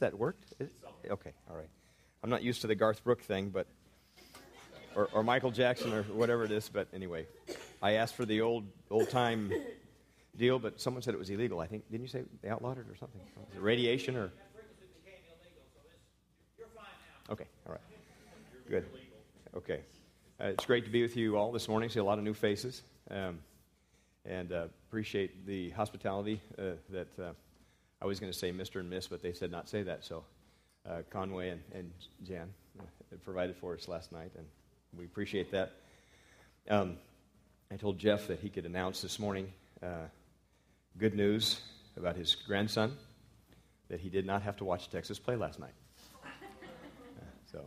that worked? It, okay, all right. I'm not used to the Garth Brooks thing, but or, or Michael Jackson or whatever it is. But anyway, I asked for the old old time deal, but someone said it was illegal. I think didn't you say they outlawed it or something? It radiation or? Okay, all right, good. Okay, uh, it's great to be with you all this morning. See a lot of new faces, um, and uh, appreciate the hospitality uh, that uh, I was going to say Mr. and Miss, but they said not say that. So uh, Conway and, and Jan uh, provided for us last night, and we appreciate that. Um, I told Jeff that he could announce this morning uh, good news about his grandson that he did not have to watch Texas play last night. Uh, so,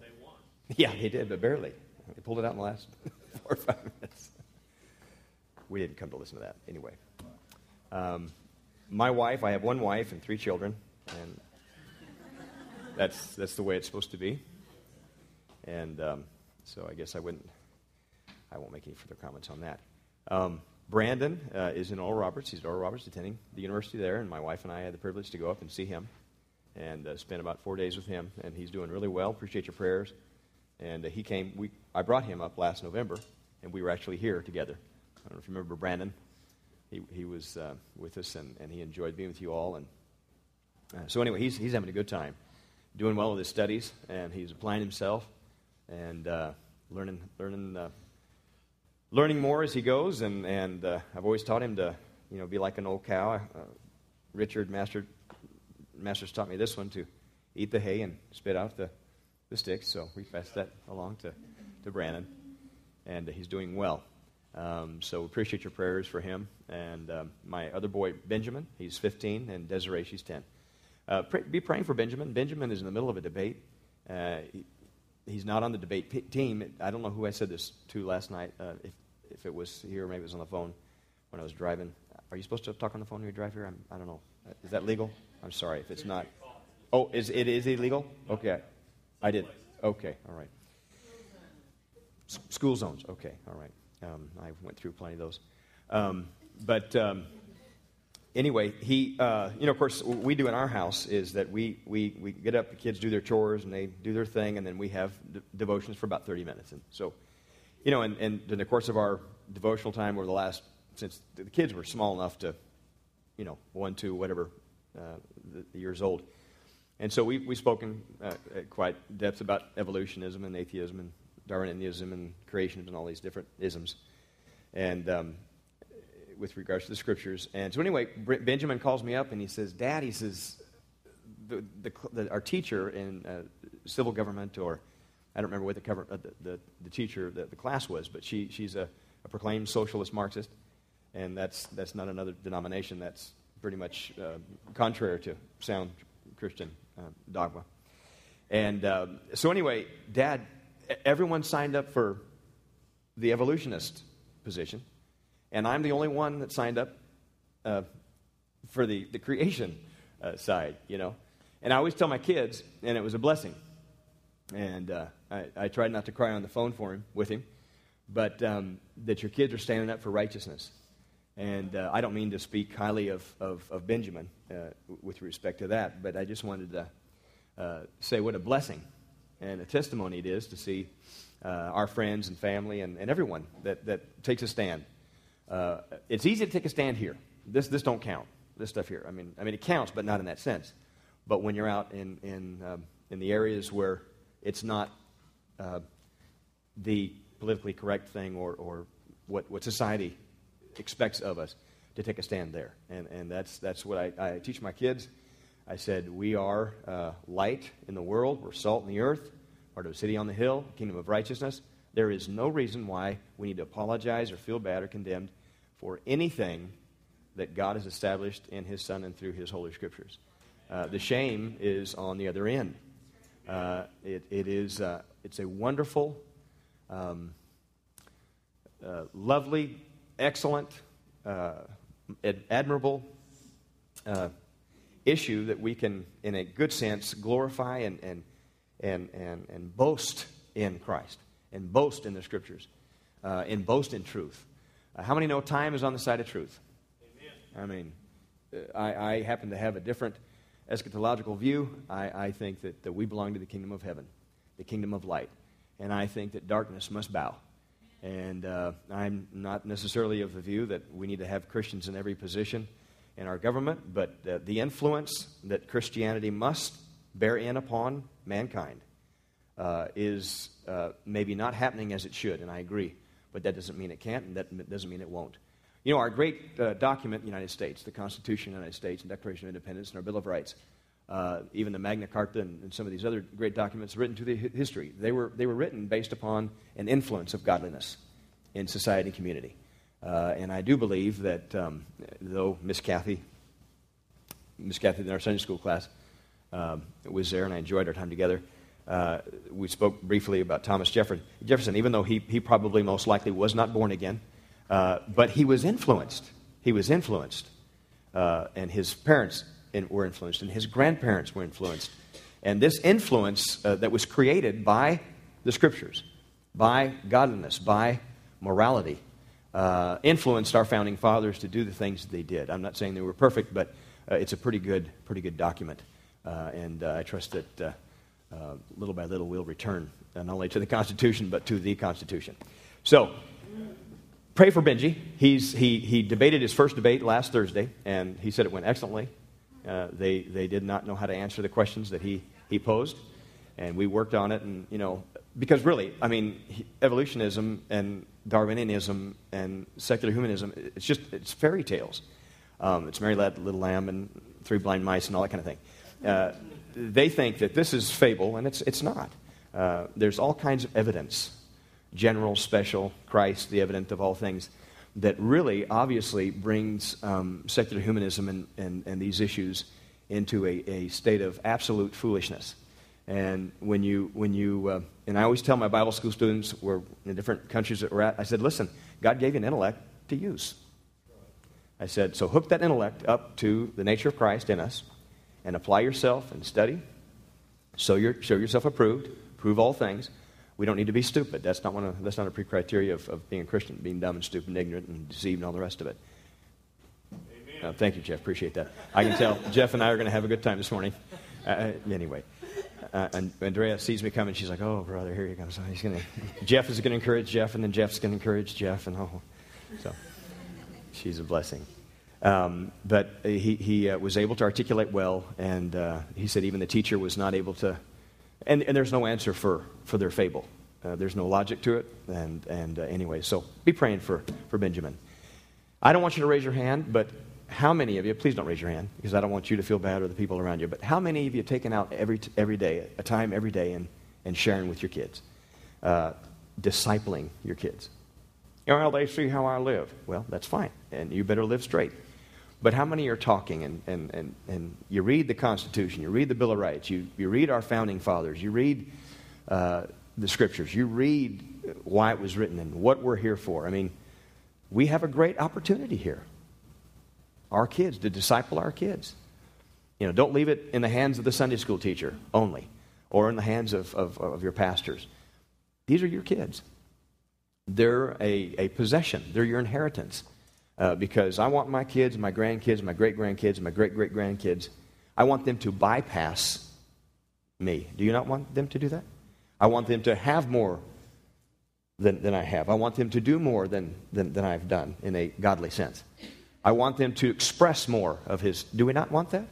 yeah, they did, but barely. They pulled it out in the last four or five minutes. We didn't come to listen to that anyway. Um, my wife, I have one wife and three children, and that's that's the way it's supposed to be. And um, so I guess I wouldn't. I won't make any further comments on that. Um, Brandon uh, is in Oral Roberts. He's at Oral Roberts attending the university there, and my wife and I had the privilege to go up and see him and uh, spend about four days with him. And he's doing really well. Appreciate your prayers. And uh, he came. We I brought him up last November, and we were actually here together. I don't know if you remember Brandon. He he was uh, with us, and, and he enjoyed being with you all. And uh, so anyway, he's he's having a good time, doing well with his studies, and he's applying himself and uh, learning learning uh, learning more as he goes. And and uh, I've always taught him to you know be like an old cow. Uh, Richard Master Masters taught me this one to eat the hay and spit out the the sticks. So we passed that along to to Brandon, and he's doing well. Um, so appreciate your prayers for him and um, my other boy Benjamin. He's 15, and Desiree she's 10. Uh, pray, be praying for Benjamin. Benjamin is in the middle of a debate. Uh, he, he's not on the debate p- team. I don't know who I said this to last night, uh, if, if it was here maybe it was on the phone when I was driving. Are you supposed to talk on the phone when you drive here? I'm, I do not know. Is that legal? I'm sorry if it's not. Oh, is it is illegal? Okay, I did. Okay, all right. S- school zones. Okay, all right. Um, I went through plenty of those. Um, but um, anyway, he, uh, you know, of course, what we do in our house is that we, we, we get up, the kids do their chores, and they do their thing, and then we have devotions for about 30 minutes. And so, you know, and, and in the course of our devotional time over the last, since the kids were small enough to, you know, one, two, whatever uh, the, the years old. And so we, we've spoken uh, at quite depth about evolutionism and atheism and Darwinism and creationism and all these different isms. And um, with regards to the scriptures. And so, anyway, Benjamin calls me up and he says, Dad, he says, the, the, the, our teacher in uh, civil government, or I don't remember what the, cover, uh, the, the, teacher, the, class was, but she, she's a, a, proclaimed socialist Marxist. And that's, that's not another denomination. That's pretty much uh, contrary to sound Christian uh, dogma. And um, so, anyway, Dad, everyone signed up for the evolutionist position and I'm the only one that signed up uh, for the, the creation uh, side, you know. And I always tell my kids, and it was a blessing. And uh, I, I, tried not to cry on the phone for him, with him, but um, that your kids are standing up for righteousness. And uh, I don't mean to speak highly of, of, of Benjamin uh, with respect to that, but I just wanted to uh, say what a blessing and a testimony it is to see our friends and family and, and everyone that, that takes a stand uh, it's easy to take a stand here. This, this don't count. This stuff here. I mean, I mean, it counts, but not in that sense. But when you're out in, in, um, in the areas where it's not uh, the politically correct thing or, or what, what society expects of us, to take a stand there. And, and that's, that's what I, I teach my kids. I said, We are uh, light in the world, we're salt in the earth, part of a city on the hill, kingdom of righteousness. There is no reason why we need to apologize or feel bad or condemned for anything that God has established in His Son and through His Holy Scriptures. Uh, the shame is on the other end. Uh, it, it is uh, it's a wonderful, um, uh, lovely, excellent, uh, ad- admirable uh, issue that we can, in a good sense, glorify and, and, and, and, and boast in Christ and boast in the Scriptures and boast in truth. Uh, how many know time is on the side of truth? Amen. I mean, uh, I, I, happen to have a different eschatological view, I, I think that, that we belong to the kingdom of heaven, the kingdom of light. And I think that darkness must bow. And uh, I'm not necessarily of the view that we need to have Christians in every position in our government, but uh, the influence that Christianity must bear in upon mankind uh, is uh, maybe not happening as it should, and I agree. But that doesn't mean it can't, and that doesn't mean it won't. You know, our great uh, document, the United States, the Constitution of the United States, and Declaration of Independence, and our Bill of Rights, uh, even the Magna Carta and, and, some of these other great documents written to the history, they were, they were written based upon an influence of godliness in society and community. Uh, and I do believe that, um, though Miss Kathy, Miss Kathy in our Sunday school class um, was there, and I enjoyed our time together, uh, we spoke briefly about Thomas Jefferson. Jefferson, even though he, he probably most likely was not born again, uh, but he was influenced. He was influenced. Uh, and his parents in, were influenced, and his grandparents were influenced. And this influence uh, that was created by the scriptures, by godliness, by morality, uh, influenced our founding fathers to do the things that they did. I'm not saying they were perfect, but it's a pretty good, pretty good document. and I trust that uh, little by little we'll return uh, not only to the Constitution, but to the Constitution. So, pray for Benji. He's, he, he debated his first debate last Thursday, and he said it went excellently. Uh, they, they did not know how to answer the questions that he, he posed, and we worked on it. And, you know, because really, I mean, evolutionism and Darwinianism and secular humanism, it's just, it's fairy tales. Um, it's Mary Led Little Lamb and Three Blind Mice and all that kind of thing. Uh, they think that this is fable, and it's, it's not. Uh, there's all kinds of evidence general, special, Christ, the evident of all things that really obviously brings um, secular humanism and, and, and, these issues into a, a, state of absolute foolishness. And when you, when you uh, and I always tell my Bible school students, we're in different countries that we're at, I said, listen, God gave you an intellect to use. I said, so hook that intellect up to the nature of Christ in us and apply yourself and study. So you're, show yourself approved, prove all things. We don't need to be stupid. That's not, one of, that's not a pre-criteria of, of being a Christian, being dumb and stupid and ignorant and deceived and all the rest of it. Uh, thank you, Jeff. Appreciate that. I can tell Jeff and I are going to have a good time this morning. Uh, uh, anyway, uh, and Andrea sees me coming. She's like, "Oh, brother, here he comes." He's to. Jeff is to encourage Jeff, and then Jeff's to encourage Jeff, and oh, so she's a blessing. Um, but he, he uh, was able to articulate well, and uh, he said even the teacher was not able to. And, and there's no answer for, for their fable. Uh, there's no logic to it. And, and uh, anyway, so be praying for, for Benjamin. I don't want you to raise your hand, but how many of you, please don't raise your hand because I don't want you to feel bad or the people around you, but how many of you have taken out every, every day, a time every day, and, and sharing with your kids? Uh, discipling your kids. Well, they see how I live. Well, that's fine. And you better live straight. But how many are talking and, and, and, and you read the Constitution, you read the Bill of Rights, you, you read our founding fathers, you read uh, the scriptures, you read why it was written and what we're here for. I mean, we have a great opportunity here. Our kids, to disciple our kids. You know, don't leave it in the hands of the Sunday school teacher only or in the hands of, of, of your pastors. These are your kids. They're a, a possession, they're your inheritance uh, because I want my kids, my grandkids, my great grandkids, my great great grandkids, I want them to bypass me. Do you not want them to do that? I want them to have more than, than I have. I want them to do more than, than, than I've done in a godly sense. I want them to express more of His. Do we not want that?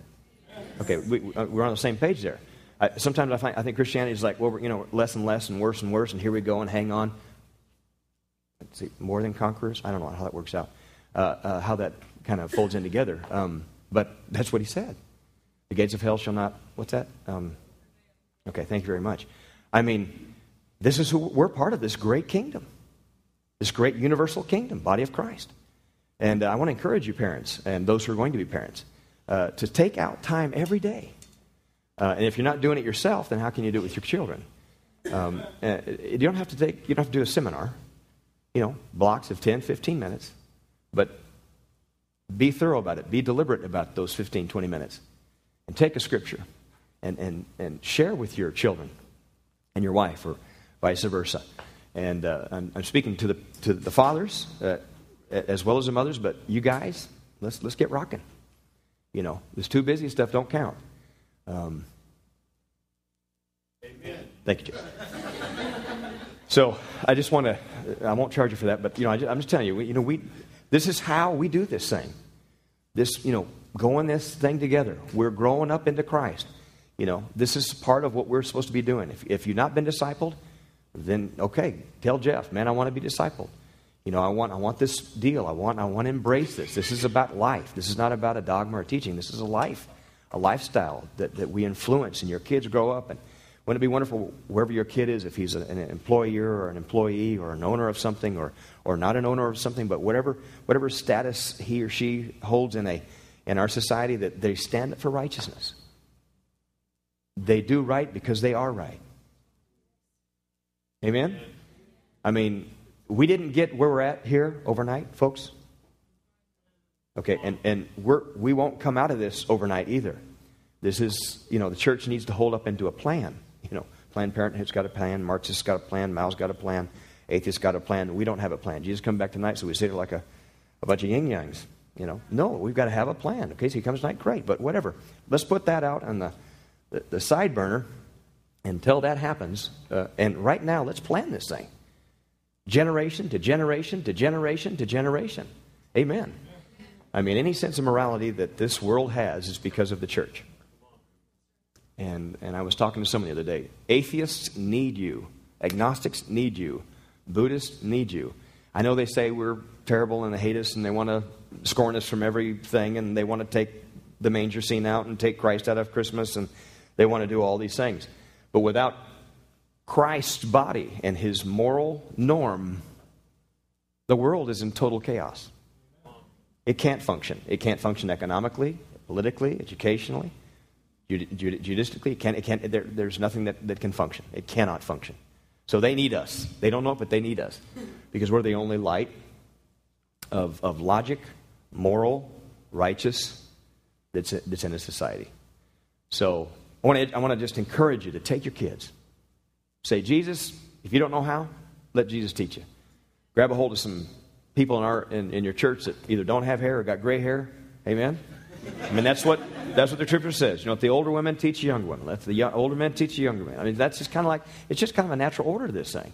Okay, we, uh, on the same page there. I, sometimes I, find, I think Christianity is like, well, you know, less and less and worse and worse, and here we go and hang on. Let's see, more than conquerors? I don't know how that works out uh, uh, how that kind of folds in together. Um, but that's what he said. The gates of hell shall not. What's that? Um, okay, thank you very much. I mean, this is who we're part of this great kingdom, this great universal kingdom, body of Christ. And uh, I want to encourage you, parents, and those who are going to be parents, uh, to take out time every day. Uh, and if you're not doing it yourself, then how can you do it with your children? Um, uh, you don't have to take. You don't have to do a seminar. You know, blocks of 10, 15 minutes. But be thorough about it. Be deliberate about those 15, 20 minutes. And take a scripture and, and, and share with your children and your wife or vice versa. And uh, I'm, I'm, speaking to the, to the fathers uh, as well as the mothers, but you guys, let's, let's get rocking. You know, this too busy stuff don't count. Um, Amen. Thank you, Jeff. so I just want to, I won't charge you for that, but, you know, I am just telling you, you know, we, this is how we do this thing. This, you know, going this thing together. We're growing up into Christ. You know, this is part of what we're supposed to be doing. If, if you've not been discipled, then okay, tell Jeff, man, I want to be discipled. You know, I want, I want this deal. I want, I want to embrace this. This is about life. This is not about a dogma or teaching. This is a life, a lifestyle that, that we influence, and your kids grow up. And wouldn't it be wonderful wherever your kid is, if he's an employer or an employee or an owner of something or, or not an owner of something, but whatever, whatever status he or she holds in, a, in our society, that they stand up for righteousness. They do right because they are right. Amen? I mean, we didn't get where we're at here overnight, folks. Okay, and, and we're, we won't come out of this overnight either. This is, you know, the church needs to hold up into a plan. You know, Planned Parenthood's got a plan, Marxist's got a plan, Mao's got a plan, atheists got a plan. We don't have a plan. Jesus come back tonight, so we sit here like a, a bunch of yin yangs. You know, no, we've got to have a plan. Okay, so he comes tonight, great, but whatever. Let's put that out on the, the, the side burner until that happens. Uh, and right now, let's plan this thing. Generation to generation to generation to generation. Amen. I mean, any sense of morality that this world has is because of the church. And, and I was talking to someone the other day. Atheists need you, agnostics need you, Buddhists need you. I know they say we're terrible and they hate us and they want to scorn us from everything and they want to take the manger scene out and take Christ out of Christmas and they want to do all these things. But without Christ's body and his moral norm, the world is in total chaos. It can't function. It can't function economically, politically, educationally, judicially. It can't, it can't, there, there's nothing that, that can function. It cannot function. So they need us. They don't know it, but they need us because we're the only light of, of logic, moral, righteous that's, that's in a society. So I want, to, I want to just encourage you to take your kids. Say, Jesus, if you don't know how, let Jesus teach you. Grab a hold of some people in, our, in, in your church that either don't have hair or got gray hair. Amen? I mean, that's what, that's what the scripture says. You know, if the older women teach the younger women, let the young, older men teach the younger men. I mean, that's just kind of like, it's just kind of a natural order to this thing.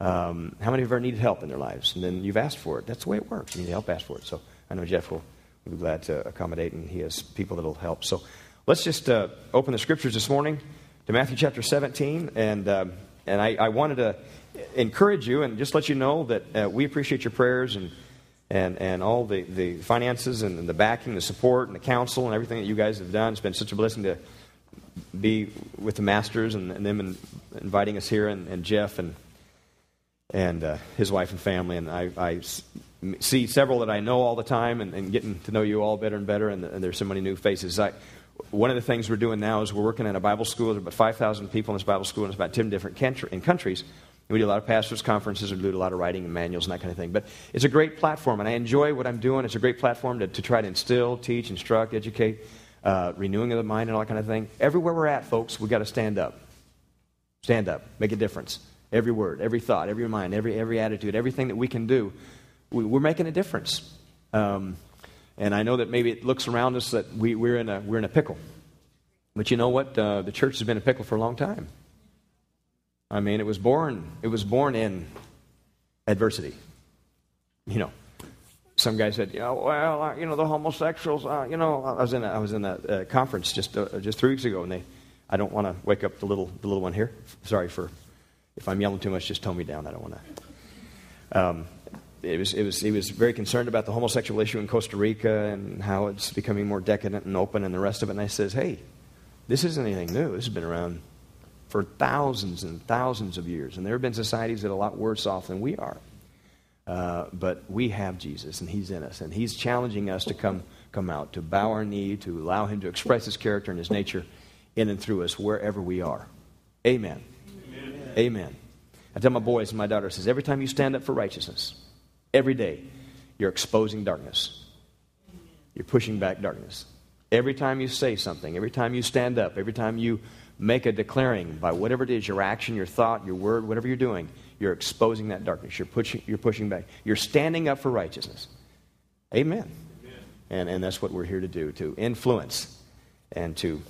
Um, how many of you ever needed help in their lives? And then you've asked for it. That's the way it works. You need help, ask for it. So I know Jeff will, will be glad to accommodate, and he has people that will help. So Let's just uh, open the scriptures this morning to Matthew chapter 17. And, um, and I, I, wanted to encourage you and just let you know that uh, we appreciate your prayers and, and, and all the, the finances and the backing, the support, and the counsel, and everything that you guys have done. It's been such a blessing to be with the masters and, and them and inviting us here, and, and Jeff and, and uh, his wife and family. And I, I see several that I know all the time and, and getting to know you all better and better, and, and there's so many new faces. I, one of the things we're doing now is we're working in a Bible school. There's about 5,000 people in this Bible school, and it's about 10 different country, in countries. We do a lot of pastors' conferences, we do a lot of writing and manuals and that kind of thing. But it's a great platform, and I enjoy what I'm doing. It's a great platform to, to try to instill, teach, instruct, educate, uh, renewing of the mind, and all that kind of thing. Everywhere we're at, folks, we've got to stand up. Stand up, make a difference. Every word, every thought, every mind, every, every attitude, everything that we can do, we, are making a difference. Um, and I know that maybe it looks around us that we, we're, in a, we're in a pickle. But you know what? Uh, the church has been a pickle for a long time. I mean, it was born, it was born in adversity. You know, some guy said, "Yeah, well, uh, you know, the homosexuals. Uh, you know, I was in a, I was in a conference just uh, just three weeks ago, and they. I don't want to wake up the little the little one here. Sorry for if I'm yelling too much. Just tone me down. I don't want to. Um, it was, it was, he was very concerned about the homosexual issue in Costa Rica and how it's becoming more decadent and open and the rest of it. And I says, hey, this isn't anything new. This has been around for thousands and thousands of years. And there have been societies that are a lot worse off than we are. Uh, but we have Jesus, and He's in us. And He's challenging us to come, come out, to bow our knee, to allow Him to express His character and His nature in and through us wherever we are. Amen. Amen. Amen. I tell my boys and my daughter says, every time you stand up for righteousness, Every day, you're exposing darkness. You're pushing back darkness. Every time you say something, every time you stand up, every time you make a declaring by whatever it is your action, your thought, your word, whatever you're doing, you're exposing that darkness. You're pushing, you're pushing back. You're standing up for righteousness. Amen. Amen. And, and that's what we're here to do to influence and to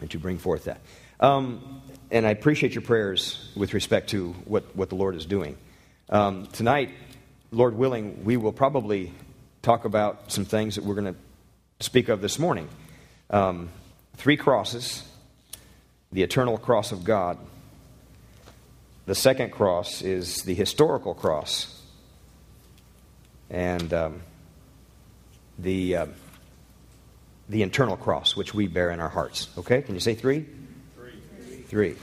that you bring forth that. Um, and I appreciate your prayers with respect to what, what the Lord is doing. Um, tonight, Lord willing, we will probably talk about some things that we're going to speak of this morning. Um, three crosses, the eternal cross of God. The second cross is the historical cross. And um, the, uh, the internal cross, which we bear in our hearts. Okay? Can you say three? Three. Three.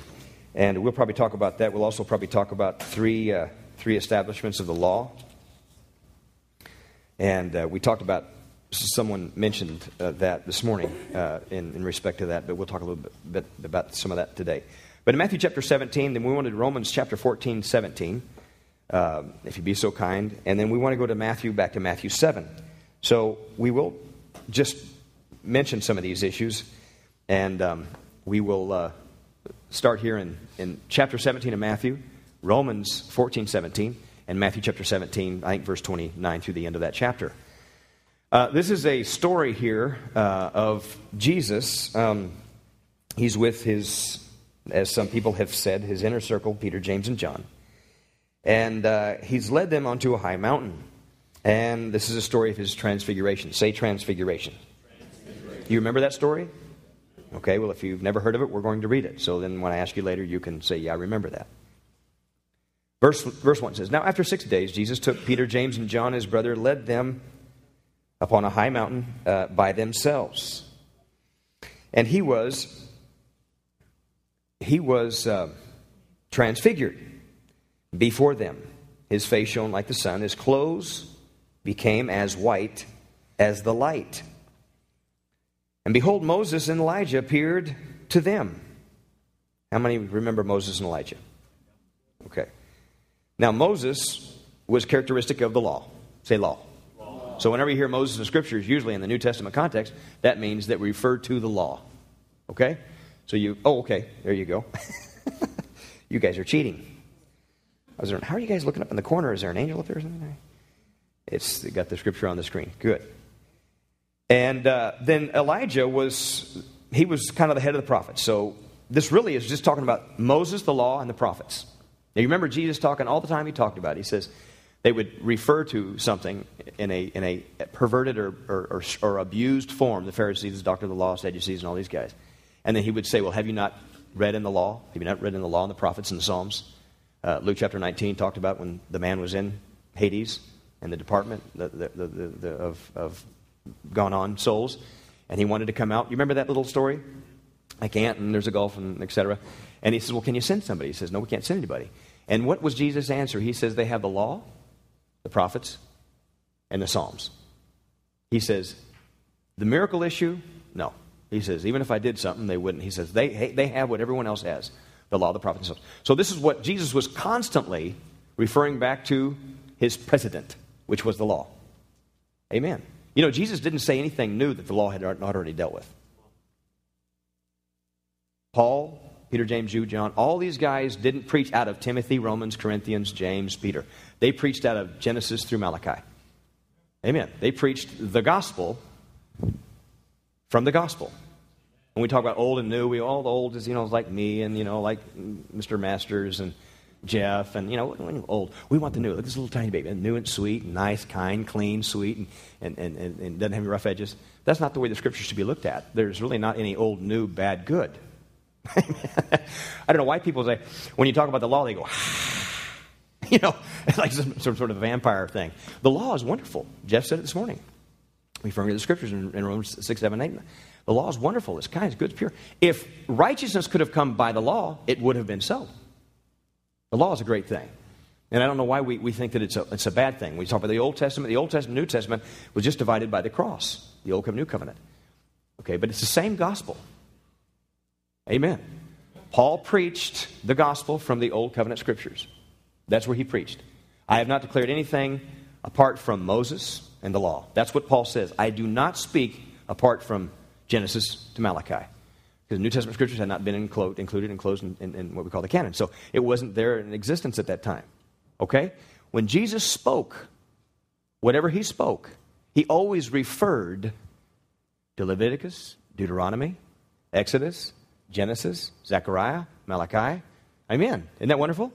And we'll probably talk about that. We'll also probably talk about three, uh, three establishments of the law. And uh, we talked about, someone mentioned uh, that this morning uh, in, in, respect to that, but we'll talk a little bit, bit, about some of that today. But in Matthew chapter 17, then we wanted Romans chapter 14, 17, uh, if you'd be so kind. And then we want to go to Matthew, back to Matthew 7. So we will just mention some of these issues, and um, we will uh, start here in, in chapter 17 of Matthew, Romans 14, 17, and Matthew chapter 17, I think verse 29 through the end of that chapter. Uh, this is a story here uh, of Jesus. Um, he's with his, as some people have said, his inner circle, Peter, James, and John. And uh, he's led them onto a high mountain. And this is a story of his transfiguration. Say transfiguration. transfiguration. You remember that story? Okay, well, if you've never heard of it, we're going to read it. So then when I ask you later, you can say, Yeah, I remember that. Verse, verse 1 says, Now after six days, Jesus took Peter, James, and John, his brother, led them upon a high mountain uh, by themselves. And he was, he was uh, transfigured before them. His face shone like the sun, his clothes became as white as the light. And behold, Moses and Elijah appeared to them. How many remember Moses and Elijah? Okay. Now, Moses was characteristic of the law. Say law. law. So, whenever you hear Moses in scriptures, usually in the New Testament context, that means that we refer to the law. Okay? So, you, oh, okay, there you go. you guys are cheating. I was wondering, how are you guys looking up in the corner? Is there an angel up there or something? It's got the scripture on the screen. Good. And uh, then Elijah was, he was kind of the head of the prophets. So this really is just talking about Moses, the law, and the prophets. Now you remember Jesus talking all the time he talked about it. He says they would refer to something in a, in a perverted or, or, or, abused form, the Pharisees, the doctor of the law, Sadducees, and all these guys. And then he would say, well, have you not read in the law? Have you not read in the law and the prophets and the Psalms? Uh, Luke chapter 19 talked about when the man was in Hades and the department the, the, the, of, of gone on souls, and he wanted to come out. You remember that little story? I can't, and there's a gulf, and etc. And he says, Well, can you send somebody? He says, No, we can't send anybody. And what was Jesus' answer? He says, They have the law, the prophets, and the Psalms. He says, The miracle issue? No. He says, Even if I did something, they wouldn't. He says, They, they have what everyone else has the law, the prophets, and Psalms. So this is what Jesus was constantly referring back to his precedent which was the law. Amen. You know, Jesus didn't say anything new that the law had not already dealt with. Paul, Peter, James, Jude, John, all these guys didn't preach out of Timothy, Romans, Corinthians, James, Peter. They preached out of Genesis through Malachi. Amen. They preached the gospel from the gospel. When we talk about old and new, we all the old is, you know, like me and, you know, like Mr. Masters and Jeff, and you know, old. We want the new. Look at this little tiny baby, new and sweet, and nice, kind, clean, sweet, and, and, and, and, doesn't have any rough edges. That's not the way the scripture should be looked at. There's really not any old, new, bad, good. I don't know why people say, when you talk about the law, they go, you know, it's like some, some sort of vampire thing. The law is wonderful. Jeff said it this morning, referring to the scriptures in, in Romans 6, 7, 8. The law is wonderful. It's kind, it's good, it's pure. If righteousness could have come by the law, it would have been so. The law is a great thing. And I don't know why we, we think that it's a, it's a bad thing. We talk about the Old Testament. The Old Testament, New Testament was just divided by the cross, the Old Covenant, New Covenant. Okay, but it's the same gospel. Amen. Paul preached the gospel from the Old Covenant scriptures. That's where he preached. I have not declared anything apart from Moses and the law. That's what Paul says. I do not speak apart from Genesis to Malachi because the New Testament scriptures had not been included, included and closed in, in, in what we call the canon. So it wasn't there in existence at that time. Okay? When Jesus spoke, whatever he spoke, he always referred to Leviticus, Deuteronomy, Exodus, Genesis, Zechariah, Malachi. Amen. Isn't that wonderful?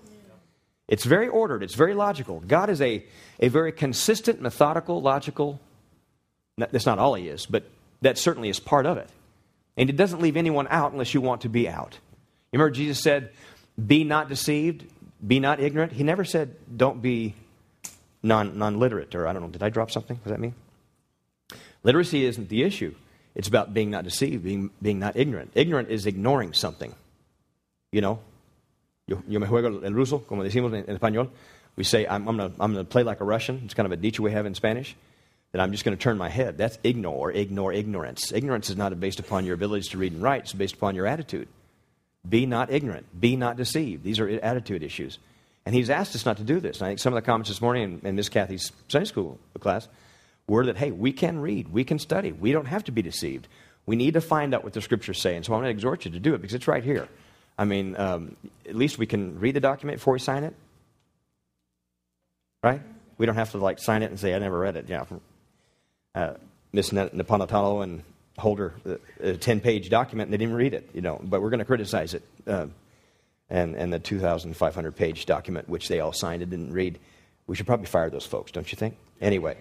It's very ordered, it's very logical. God is a, a very consistent, methodical, logical. That's not all He is, but that certainly is part of it. And it doesn't leave anyone out unless you want to be out. You remember Jesus said, Be not deceived, be not ignorant. He never said, Don't be non literate, or I don't know, did I drop something? Does that mean? Literacy isn't the issue. It's about being not deceived, being, being not ignorant. Ignorant is ignoring something. You know, yo, yo me juego el ruso, como decimos en, en español. We say, I'm, I'm going to play like a Russian. It's kind of a dicho we have in Spanish. That I'm just going to turn my head. That's ignore, ignore ignorance. Ignorance is not based upon your abilities to read and write, it's based upon your attitude. Be not ignorant, be not deceived. These are attitude issues. And he's asked us not to do this. And I think some of the comments this morning in, in Miss Kathy's Sunday school class were that, hey, we can read, we can study, we don't have to be deceived. We need to find out what the scriptures say. And so I'm going to exhort you to do it because it's right here. I mean, um, at least we can read the document before we sign it. Right? We don't have to like sign it and say, I never read it. Yeah. Uh, Miss Napolitano and Holder, a 10 page document, and they didn't read it, you know, but we're going to criticize it. Uh, and, and the 2,500 page document, which they all signed and didn't read. We should probably fire those folks, don't you think? Anyway.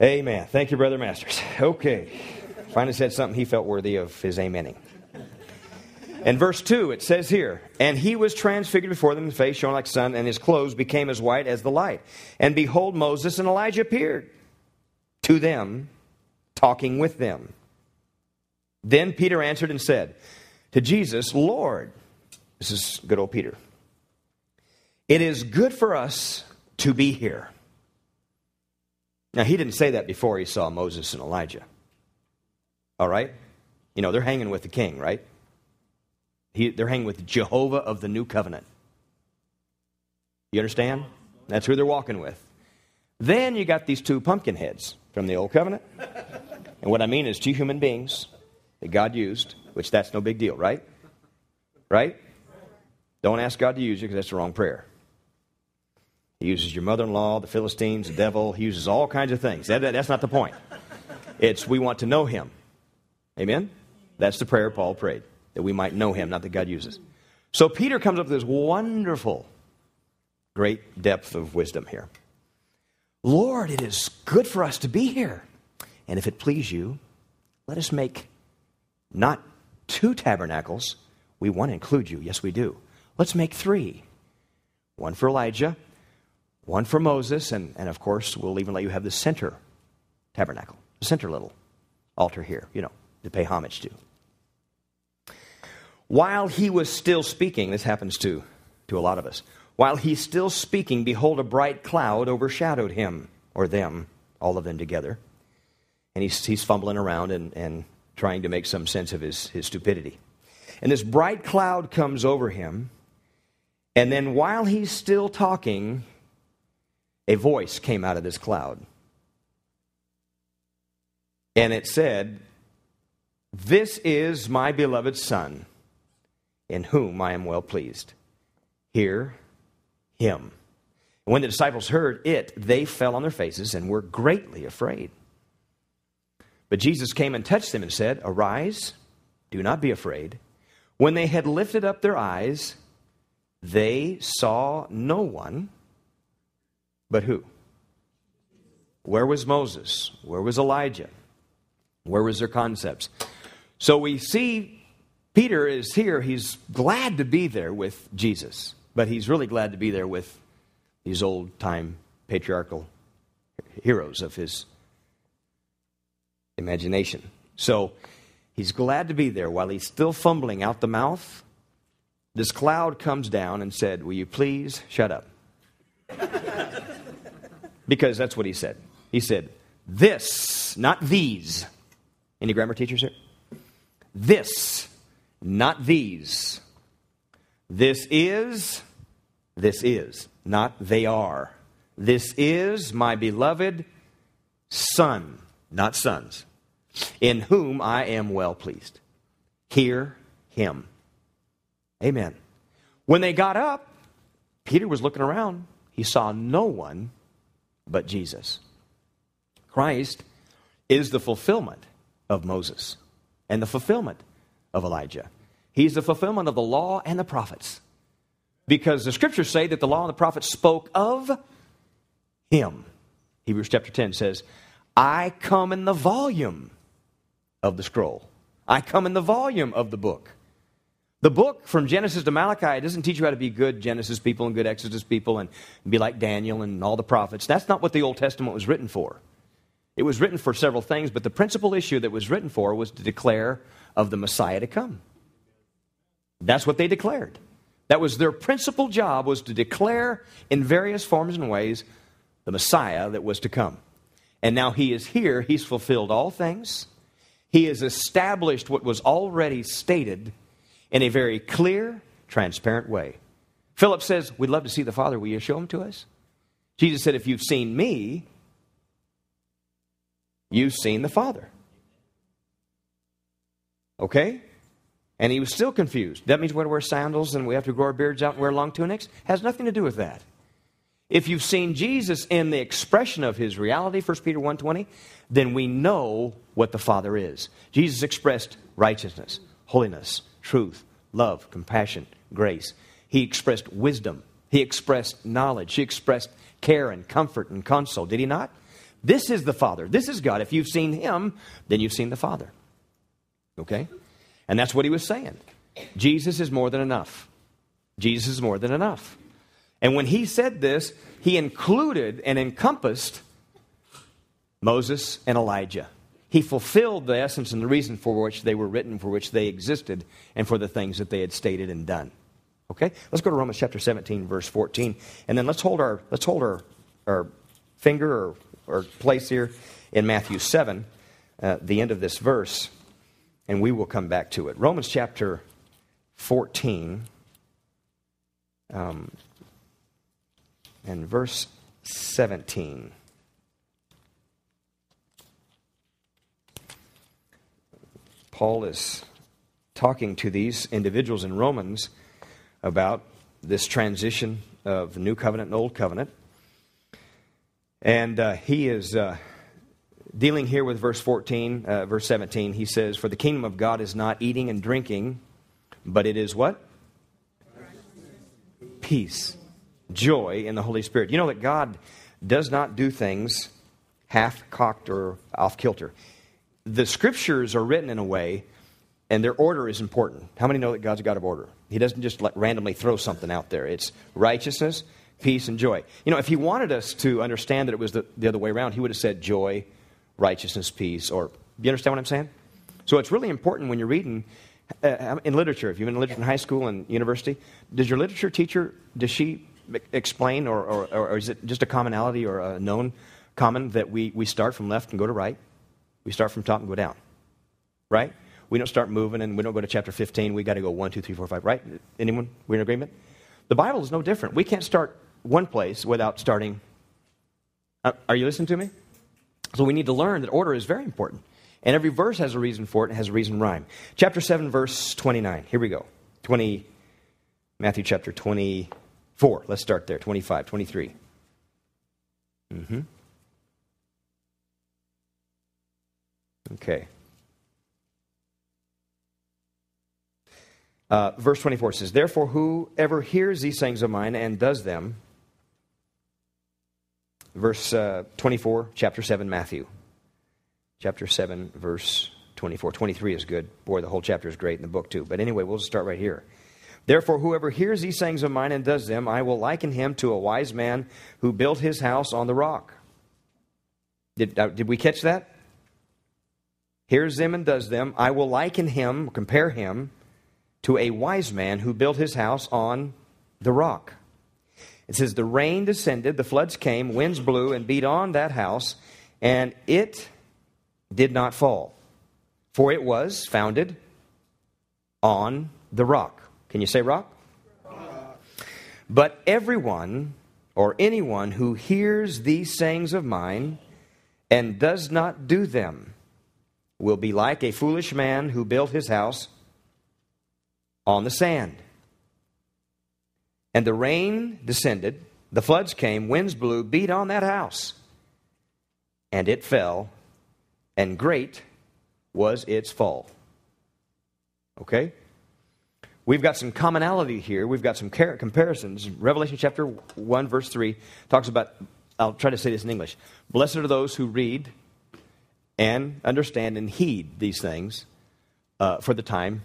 Amen. Thank you, Brother Masters. Okay. Finally said something he felt worthy of his amening. In verse 2, it says here, And he was transfigured before them, his face shone like sun, and his clothes became as white as the light. And behold, Moses and Elijah appeared to them, talking with them. Then Peter answered and said to Jesus, Lord, this is good old Peter, it is good for us to be here. Now, he didn't say that before he saw Moses and Elijah. All right? You know, they're hanging with the king, right? He, they're hanging with Jehovah of the new covenant. You understand? That's who they're walking with. Then you got these two pumpkin heads from the old covenant. And what I mean is two human beings that God used, which that's no big deal, right? Right? Don't ask God to use you because that's the wrong prayer. He uses your mother in law, the Philistines, the devil. He uses all kinds of things. That, that, that's not the point. It's we want to know him. Amen? That's the prayer Paul prayed, that we might know him, not that God uses. So Peter comes up with this wonderful, great depth of wisdom here. Lord, it is good for us to be here. And if it please you, let us make not two tabernacles. We want to include you. Yes, we do. Let's make three one for Elijah, one for Moses, and, and of course, we'll even let you have the center tabernacle, the center little altar here, you know, to pay homage to. While he was still speaking, this happens to, to a lot of us. While he's still speaking, behold, a bright cloud overshadowed him, or them, all of them together. And he's, he's fumbling around and, and trying to make some sense of his, his stupidity. And this bright cloud comes over him. And then while he's still talking, a voice came out of this cloud. And it said, This is my beloved Son, in whom I am well pleased. Hear him. When the disciples heard it, they fell on their faces and were greatly afraid. But Jesus came and touched them and said, Arise, do not be afraid. When they had lifted up their eyes, they saw no one but who? Where was Moses? Where was Elijah? Where was their concepts? So we see Peter is here. He's glad to be there with Jesus, but he's really glad to be there with these old time patriarchal heroes of his imagination. So he's glad to be there while he's still fumbling out the mouth. This cloud comes down and said, Will you please shut up? Because that's what he said. He said, This, not these. Any grammar teachers here? This, not these. This is, this is, not they are. This is my beloved Son, not sons, in whom I am well pleased. Hear him. Amen. When they got up, Peter was looking around. He saw no one but Jesus. Christ is the fulfillment of Moses and the fulfillment of Elijah. He's the fulfillment of the law and the prophets. Because the scriptures say that the law and the prophets spoke of him. Hebrews chapter 10 says, I come in the volume of the scroll. I come in the volume of the book. The book from Genesis to Malachi doesn't teach you how to be good Genesis people and good Exodus people and be like Daniel and all the prophets. That's not what the Old Testament was written for. It was written for several things, but the principal issue that was written for was to declare of the Messiah to come. That's what they declared. That was their principal job was to declare in various forms and ways the Messiah that was to come. And now he is here, he's fulfilled all things. He has established what was already stated in a very clear, transparent way. Philip says, We'd love to see the Father. Will you show him to us? Jesus said, If you've seen me, you've seen the Father. Okay? And he was still confused. That means we have to wear sandals and we have to grow our beards out and wear long tunics? Has nothing to do with that. If you've seen Jesus in the expression of his reality, 1 Peter 1:20, then we know what the Father is. Jesus expressed righteousness, holiness, truth, love, compassion, grace. He expressed wisdom. He expressed knowledge. He expressed care and comfort and console. Did he not? This is the Father. This is God. If you've seen him, then you've seen the Father. Okay? And that's what he was saying. Jesus is more than enough. Jesus is more than enough. And when he said this, he included and encompassed Moses and Elijah. He fulfilled the essence and the reason for which they were written, for which they existed, and for the things that they had stated and done. Okay? Let's go to Romans chapter 17, verse 14. And then let's hold our, let's hold our, our finger or, or place here in Matthew 7, uh, the end of this verse, and we will come back to it. Romans chapter 14. Um, and verse 17. Paul is talking to these individuals in Romans about this transition of new covenant and old covenant. And uh, he is uh, dealing here with verse 14, uh, verse 17. He says, For the kingdom of God is not eating and drinking, but it is what? Peace joy in the Holy Spirit. You know that God does not do things half cocked or off kilter. The scriptures are written in a way, and their order is important. How many know that God's a God of order? He doesn't just like randomly throw something out there. It's righteousness, peace, and joy. You know, if He wanted us to understand that it was the, the other way around, He would have said joy, righteousness, peace, or you understand what I'm saying? So it's really important when you're reading uh, in literature. If you've been in literature in high school and university, does your literature teacher does she explain, or, or, or is it just a commonality or a known common that we, we start from left and go to right? We start from top and go down, right? We don't start moving and we don't go to chapter 15. We got to go 1, 2, 3, 4, 5, right? Anyone? We're in agreement? The Bible is no different. We can't start one place without starting. Uh, are you listening to me? So we need to learn that order is very important. And every verse has a reason for it and has a reason rhyme. Chapter 7, verse 29. Here we go. 20, Matthew chapter 24. Let's start there. 25, 23. Mm-hmm. Okay. Uh, verse 24 says, Therefore, whoever hears these sayings of mine and does them, verse uh, 24, chapter 7, Matthew. Chapter 7, verse 24. 23 is good. Boy, the whole chapter is great in the book, too. But anyway, we'll just start right here. Therefore, whoever hears these sayings of mine and does them, I will liken him to a wise man who built his house on the rock. Did, uh, did we catch that? Hears them and does them. I will liken him, compare him, to a wise man who built his house on the rock. It says, The rain descended, the floods came, winds blew and beat on that house, and it did not fall, for it was founded on the rock. Can you say rock? rock? But everyone or anyone who hears these sayings of mine and does not do them will be like a foolish man who built his house on the sand. And the rain descended, the floods came, winds blew, beat on that house, and it fell, and great was its fall. Okay? We've got some commonality here. We've got some comparisons. Revelation chapter 1, verse 3 talks about, I'll try to say this in English. Blessed are those who read and understand and heed these things, uh, for the time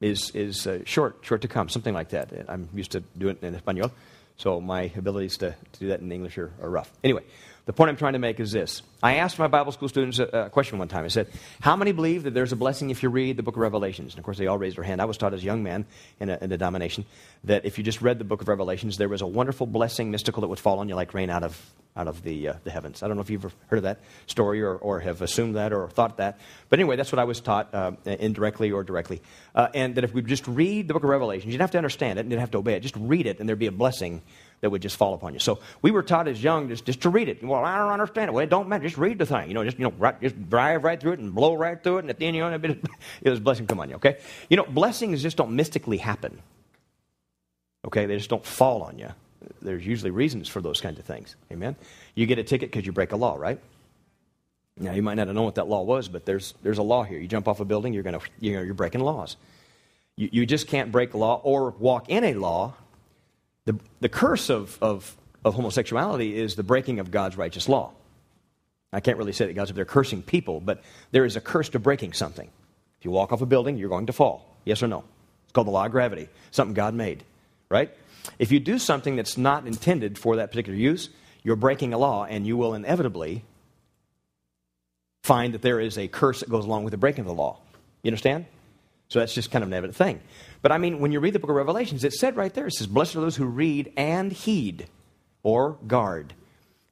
is, is uh, short, short to come, something like that. I'm used to doing it in Espanol, so my abilities to, to do that in English are, are rough. Anyway, the point I'm trying to make is this. I asked my Bible school students a, a, question one time. I said, How many believe that there's a blessing if you read the book of Revelations? And of course, they all raised their hand. I was taught as a young man in a, in a denomination that if you just read the book of Revelations, there was a wonderful blessing, mystical, that would fall on you like rain out of, out of the, uh, the heavens. I don't know if you've ever heard of that story or, or have assumed that or thought that. But anyway, that's what I was taught, uh, indirectly or directly. Uh, and that if we just read the book of Revelations, you didn't have to understand it and you didn't have to obey it. Just read it, and there'd be a blessing that would just fall upon you. So we were taught as young just, just to read it. Well, I don't understand it. Well, it don't matter. Just read the thing. You know, just you know, right, just drive right through it and blow right through it, and at the end, you know, it was blessing come on you. Okay, you know, blessings just don't mystically happen. Okay, they just don't fall on you. There's usually reasons for those kinds of things. Amen. You get a ticket because you break a law, right? Now you might not have known what that law was, but there's there's a law here. You jump off a building, you're gonna you know you're breaking laws. You, you just can't break law or walk in a law the, the curse of, of, of homosexuality is the breaking of God's righteous law. I can't really say that God's up there cursing people, but there is a curse to breaking something. If you walk off a building, you're going to fall. Yes or no? It's called the law of gravity, something God made, right? If you do something that's not intended for that particular use, you're breaking a law, and you will inevitably find that there is a curse that goes along with the breaking of the law. You understand? So that's just kind of an evident thing. But I mean, when you read the book of Revelations, it said right there, it says, Blessed are those who read and heed or guard.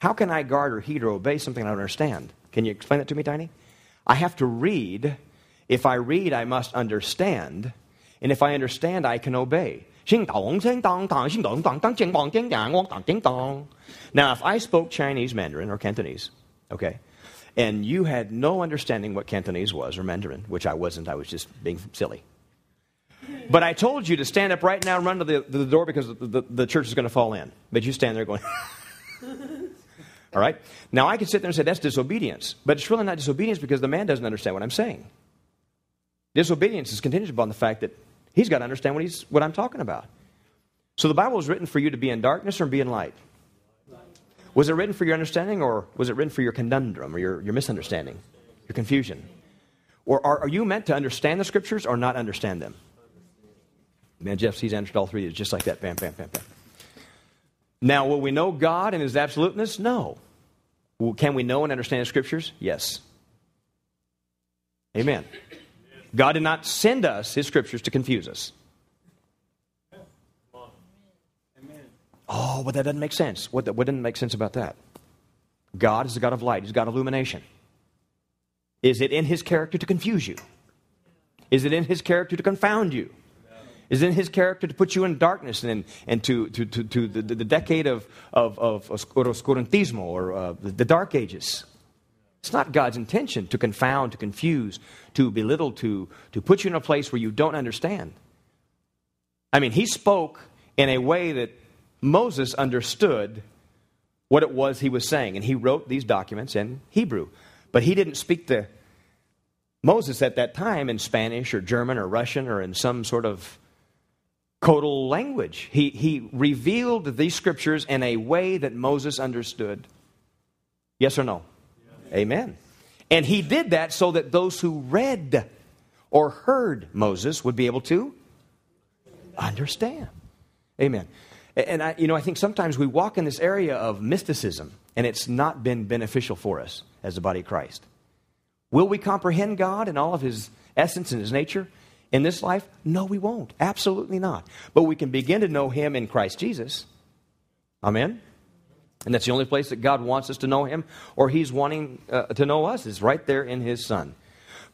How can I guard or heed or obey something I don't understand? Can you explain that to me, Tiny? I have to read. If I read, I must understand. And if I understand, I can obey. Now, if I spoke Chinese Mandarin or Cantonese, okay, and you had no understanding what Cantonese was or Mandarin, which I wasn't, I was just being silly, but I told you to stand up right now and run to the, the door because the, the, the church is going to fall in. But you stand there going, all right? Now I can sit there and say that's disobedience. But it's really not disobedience because the man doesn't understand what I'm saying. Disobedience is contingent upon the fact that he's got to understand what, he's, what I'm talking about. So the Bible was written for you to be in darkness or be in light? Was it written for your understanding or was it written for your conundrum or your, your misunderstanding, your confusion? Or are, are you meant to understand the scriptures or not understand them? Man, Jeff sees answered all three. It's just like that. Bam, bam, bam, bam. Now, will we know God and his absoluteness? No. Can we know and understand the scriptures? Yes. Amen. God did not send us his scriptures to confuse us. Oh, but that doesn't make sense. What, what didn't make sense about that? God is the God of light, He's God of illumination. Is it in His character to confuse you? Is it in His character to confound you? is it in his character to put you in darkness and, and to, to, to, to the, the, decade of, of, of oscurantismo or uh, the, the dark ages. It's not God's intention to confound, to confuse, to belittle, to, to put you in a place where you don't understand. I mean, he spoke in a way that Moses understood what it was he was saying, and he wrote these documents in Hebrew. But he didn't speak to Moses at that time in Spanish or German or Russian or in some sort of codal language. He, he revealed these scriptures in a way that Moses understood. Yes or no? Amen. And he did that so that those who read or heard Moses would be able to understand. Amen. And I, you know, I think sometimes we walk in this area of mysticism, and it's not been beneficial for us as the body of Christ. Will we comprehend God and all of His essence and His nature? in this life? No, we won't. Absolutely not. But we can begin to know Him in Christ Jesus. Amen? And that's the only place that God wants us to know Him, or He's wanting uh, to know us, is right there in His Son.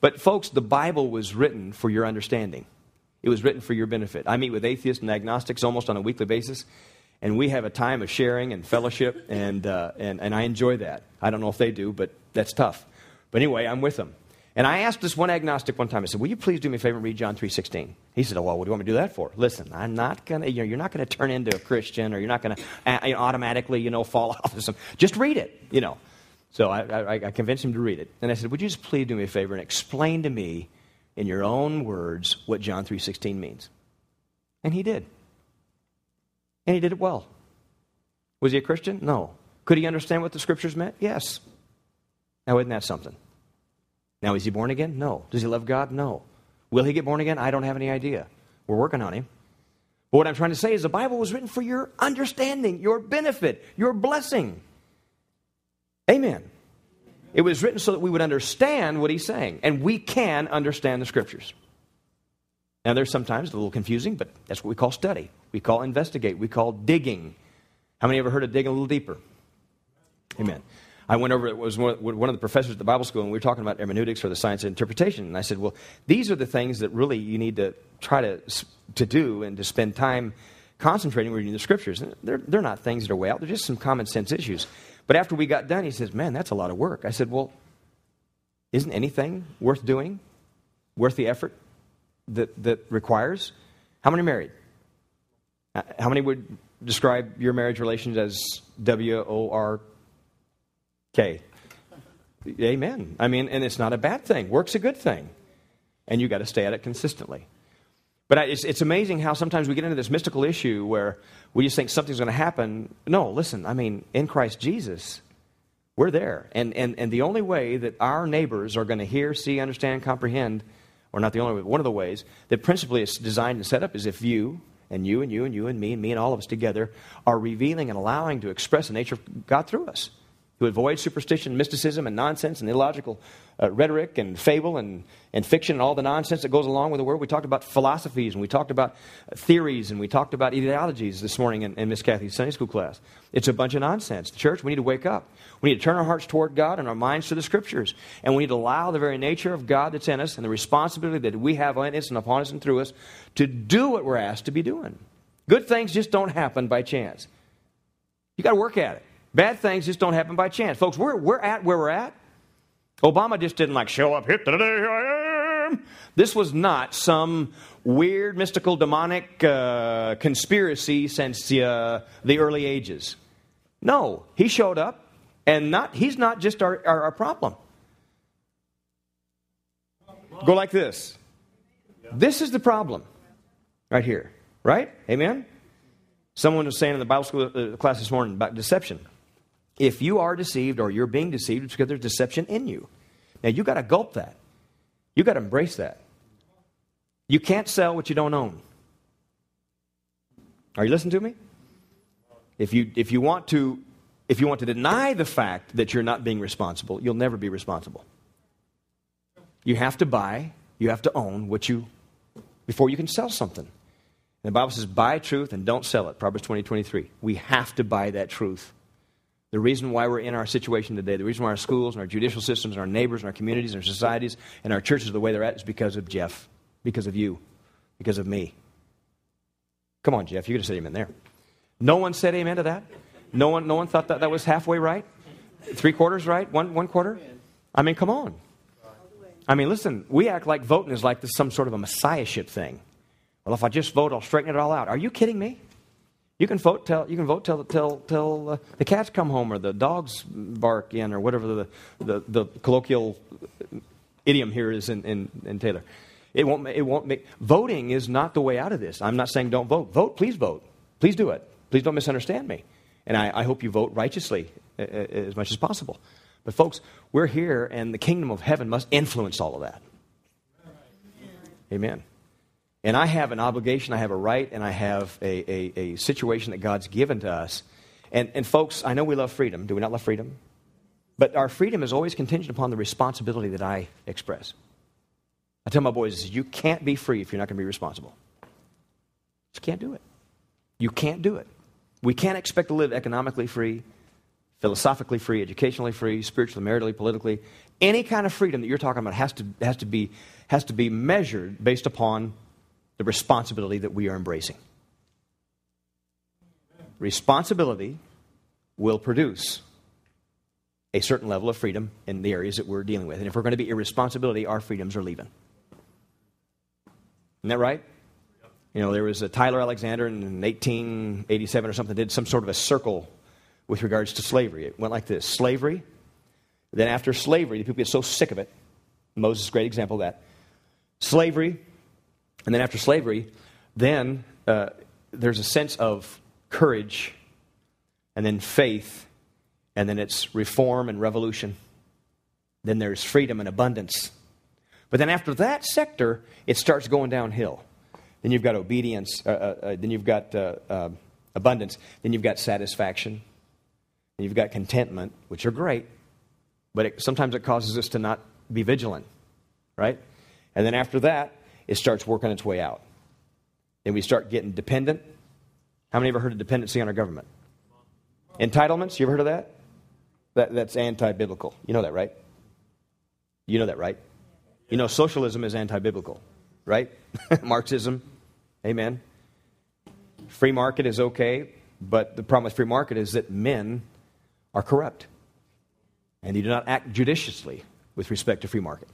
But, folks, the Bible was written for your understanding, it was written for your benefit. I meet with atheists and agnostics almost on a weekly basis, and we have a time of sharing and fellowship, and, uh, and, and I enjoy that. I don't know if they do, but that's tough. But anyway, I'm with them. And I asked this one agnostic one time, I said, Will you please do me a favor and read John 3.16? He said, Oh, well, what do you want me to do that for? Listen, I'm not going to, you know, you're not going to turn into a Christian or you're not going to uh, you know, automatically, you know, fall off of some. Just read it, you know. So I, I, I, convinced him to read it. And I said, Would you just please do me a favor and explain to me in your own words what John 3:16 means. And he did. And he did it well. Was he a Christian? No. Could he understand what the scriptures meant? Yes. Now, isn't that something? Now, is he born again? No. Does he love God? No. Will he get born again? I don't have any idea. We're working on him. But what I'm trying to say is the Bible was written for your understanding, your benefit, your blessing. Amen. It was written so that we would understand what he's saying, and we can understand the scriptures. Now, there's sometimes a little confusing, but that's what we call study. We call investigate. We call digging. How many ever heard of digging a little deeper? Amen. I went over, it was one of the professors at the Bible school, and we were talking about hermeneutics or the science of interpretation. And I said, well, these are the things that really you need to try to, to do and to spend time concentrating reading the scriptures. And they're, they're not things that are way out, they're just some common sense issues. But after we got done, he says, man, that's a lot of work. I said, well, isn't anything worth doing, worth the effort that, that requires? How many married? Uh, how many would describe your marriage relations as W O R Okay. Amen. I mean, and it's not a bad thing. Work's a good thing. And you got to stay at it consistently. But it's, it's amazing how sometimes we get into this mystical issue where we just think something's going to happen. No, listen, I mean, in Christ Jesus, we're there. And, and, and the only way that our neighbors are going to hear, see, understand, comprehend, or not the only way, one of the ways that principally is designed and set up is if you and you and you and you and me and me and all of us together are revealing and allowing to express the nature of God through us who avoid superstition, mysticism, and nonsense and illogical uh, rhetoric and fable and, and fiction and all the nonsense that goes along with the word. We talked about philosophies and we talked about theories and we talked about ideologies this morning in, in Miss Kathy's Sunday school class. It's a bunch of nonsense. Church, we need to wake up. We need to turn our hearts toward God and our minds to the scriptures. And we need to allow the very nature of God that's in us and the responsibility that we have in us and upon us and through us to do what we're asked to be doing. Good things just don't happen by chance. You got to work at it. Bad things just don't happen by chance. Folks, we're, we're at where we're at. Obama just didn't like show up, hit the day I am. This was not some weird, mystical, demonic uh, conspiracy since uh, the early ages. No, he showed up, and not, he's not just our, our, our problem. Go like this. This is the problem right here, right? Amen? Someone was saying in the Bible school uh, class this morning about deception. If you are deceived or you're being deceived, it's because there's deception in you. Now, you got to gulp that. You got to embrace that. You can't sell what you don't own. Are you listening to me? If you, if you want to if you want to deny the fact that you're not being responsible, you'll never be responsible. You have to buy, you have to own what you before you can sell something. And the Bible says, buy truth and don't sell it. Proverbs 20, 23. We have to buy that truth. The reason why we're in our situation today, the reason why our schools and our judicial systems and our neighbors and our communities and our societies and our churches are the way they're at is because of Jeff, because of you, because of me. Come on, Jeff, you could have said amen there. No one said amen to that? No one, no one thought that that was halfway right? Three quarters right? One, one quarter? I mean, come on. I mean, listen, we act like voting is like this, some sort of a messiahship thing. Well, if I just vote, I'll straighten it all out. Are you kidding me? You can vote till you can vote till till till uh, the cats come home or the dogs bark in or whatever the the, the colloquial idiom here is in, in, in Taylor. It won't it won't make voting is not the way out of this. I'm not saying don't vote. Vote, please vote. Please do it. Please don't misunderstand me. And I, I hope you vote righteously as much as possible. But folks, we're here, and the kingdom of heaven must influence all of that. Amen. And I have an obligation, I have a right, and I have a, a, a situation that God's given to us. And, and folks, I know we love freedom. Do we not love freedom? But our freedom is always contingent upon the responsibility that I express. I tell my boys, you can't be free if you're not going to be responsible. You can't do it. You can't do it. We can't expect to live economically free, philosophically free, educationally free, spiritually, maritally, politically. Any kind of freedom that you're talking about has to, has to, be, has to be measured based upon the responsibility that we are embracing. Responsibility will produce a certain level of freedom in the areas that we're dealing with. And if we're going to be irresponsibility, our freedoms are leaving. Isn't that right? You know, there was a Tyler Alexander in 1887 or something did some sort of a circle with regards to slavery. It went like this slavery. Then, after slavery, the people get so sick of it. Moses, great example of that. slavery, and then after slavery, then uh, there's a sense of courage, and then faith, and then it's reform and revolution. Then there's freedom and abundance. But then after that sector, it starts going downhill. Then you've got obedience, uh, uh, uh then you've got uh, uh, abundance, then you've got satisfaction, and you've got contentment, which are great, but it, sometimes it causes us to not be vigilant, right? And then after that, it starts working its way out. Then we start getting dependent. How many ever heard of dependency on our government? Entitlements, you ever heard of that? that that's anti biblical. You know that, right? You know that, right? You know, socialism is anti biblical, right? Marxism, amen. Free market is okay, but the problem with free market is that men are corrupt. And they do not act judiciously with respect to free market.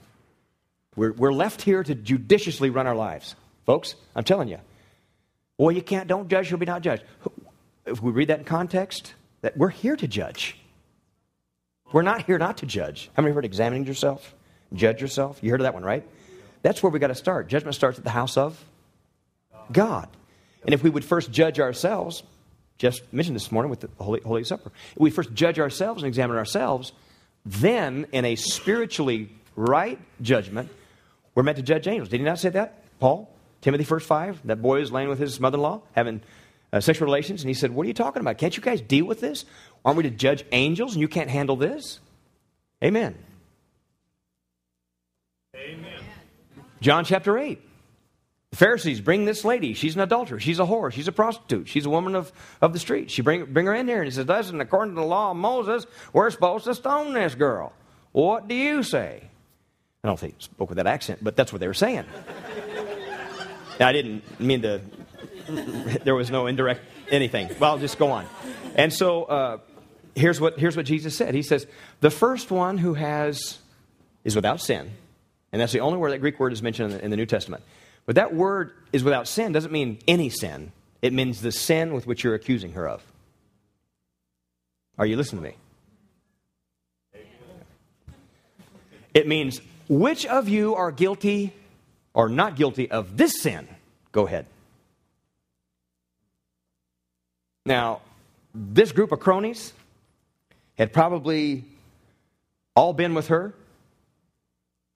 We're, we're left here to judiciously run our lives. Folks, I'm telling you. Well, you can't, don't judge, you'll be not judged. If we read that in context, that we're here to judge. We're not here not to judge. How many heard examining yourself? Judge yourself? You heard of that one, right? That's where we got to start. Judgment starts at the house of God. And if we would first judge ourselves, just mentioned this morning with the Holy, Holy Supper, if we first judge ourselves and examine ourselves, then in a spiritually right judgment, we're meant to judge angels. Did he not say that, Paul? Timothy, first 5, that boy is laying with his mother in law, having uh, sexual relations, and he said, What are you talking about? Can't you guys deal with this? Aren't we to judge angels and you can't handle this? Amen. Amen. John chapter 8. The Pharisees bring this lady. She's an adulterer. She's a whore. She's a prostitute. She's a woman of, of the street. She bring, bring her in there and he says, Listen, according to the law of Moses, we're supposed to stone this girl. What do you say? I don't think he spoke with that accent, but that's what they were saying. I didn't mean to, there was no indirect anything. Well, just go on. And so uh, here's, what, here's what Jesus said He says, The first one who has, is without sin. And that's the only word, that Greek word is mentioned in the, in the New Testament. But that word is without sin doesn't mean any sin, it means the sin with which you're accusing her of. Are you listening to me? It means which of you are guilty or not guilty of this sin? Go ahead. Now, this group of cronies had probably all been with her.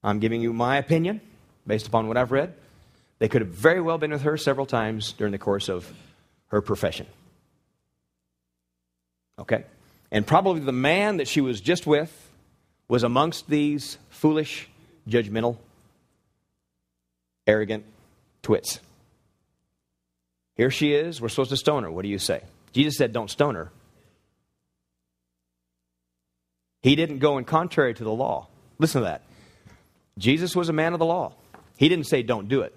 I'm giving you my opinion based upon what I've read. They could have very well been with her several times during the course of her profession. Okay? And probably the man that she was just with was amongst these foolish judgmental, arrogant twits. Here she is. We're supposed to stone her. What do you say? Jesus said, Don't stone her. He didn't go in contrary to the law. Listen to that. Jesus was a man of the law. He didn't say, Don't do it.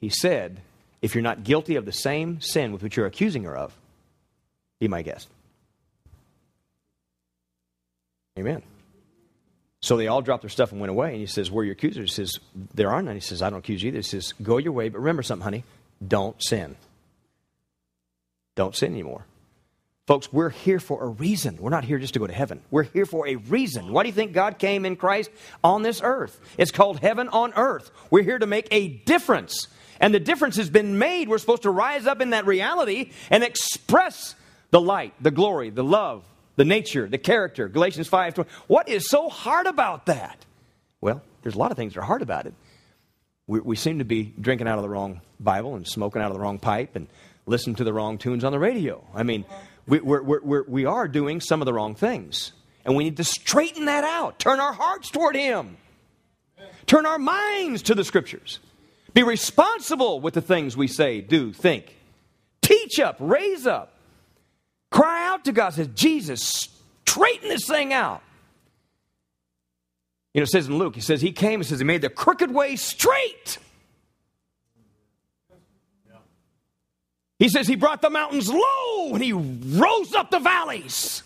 He said, If you're not guilty of the same sin with which you're accusing her of, be my guest. Amen. So they all dropped their stuff and went away. And he says, Where are your accusers? He says, There are none. He says, I don't accuse you either. He says, Go your way, but remember something, honey. Don't sin. Don't sin anymore. Folks, we're here for a reason. We're not here just to go to heaven. We're here for a reason. Why do you think God came in Christ on this earth? It's called heaven on earth. We're here to make a difference. And the difference has been made. We're supposed to rise up in that reality and express the light, the glory, the love, the nature, the character. Galatians 5 20. What is so hard about that? Well, there's a lot of things that are hard about it. We, we seem to be drinking out of the wrong Bible and smoking out of the wrong pipe and listening to the wrong tunes on the radio. I mean, we, we're, we're, we are doing some of the wrong things. And we need to straighten that out. Turn our hearts toward Him. Turn our minds to the Scriptures. Be responsible with the things we say, do, think. Teach up, raise up. Cry out to God. Says, Jesus, straighten this thing out. You know, it says in Luke, he says he came and says he made the crooked way straight. He says he brought the mountains low and he rose up the valleys.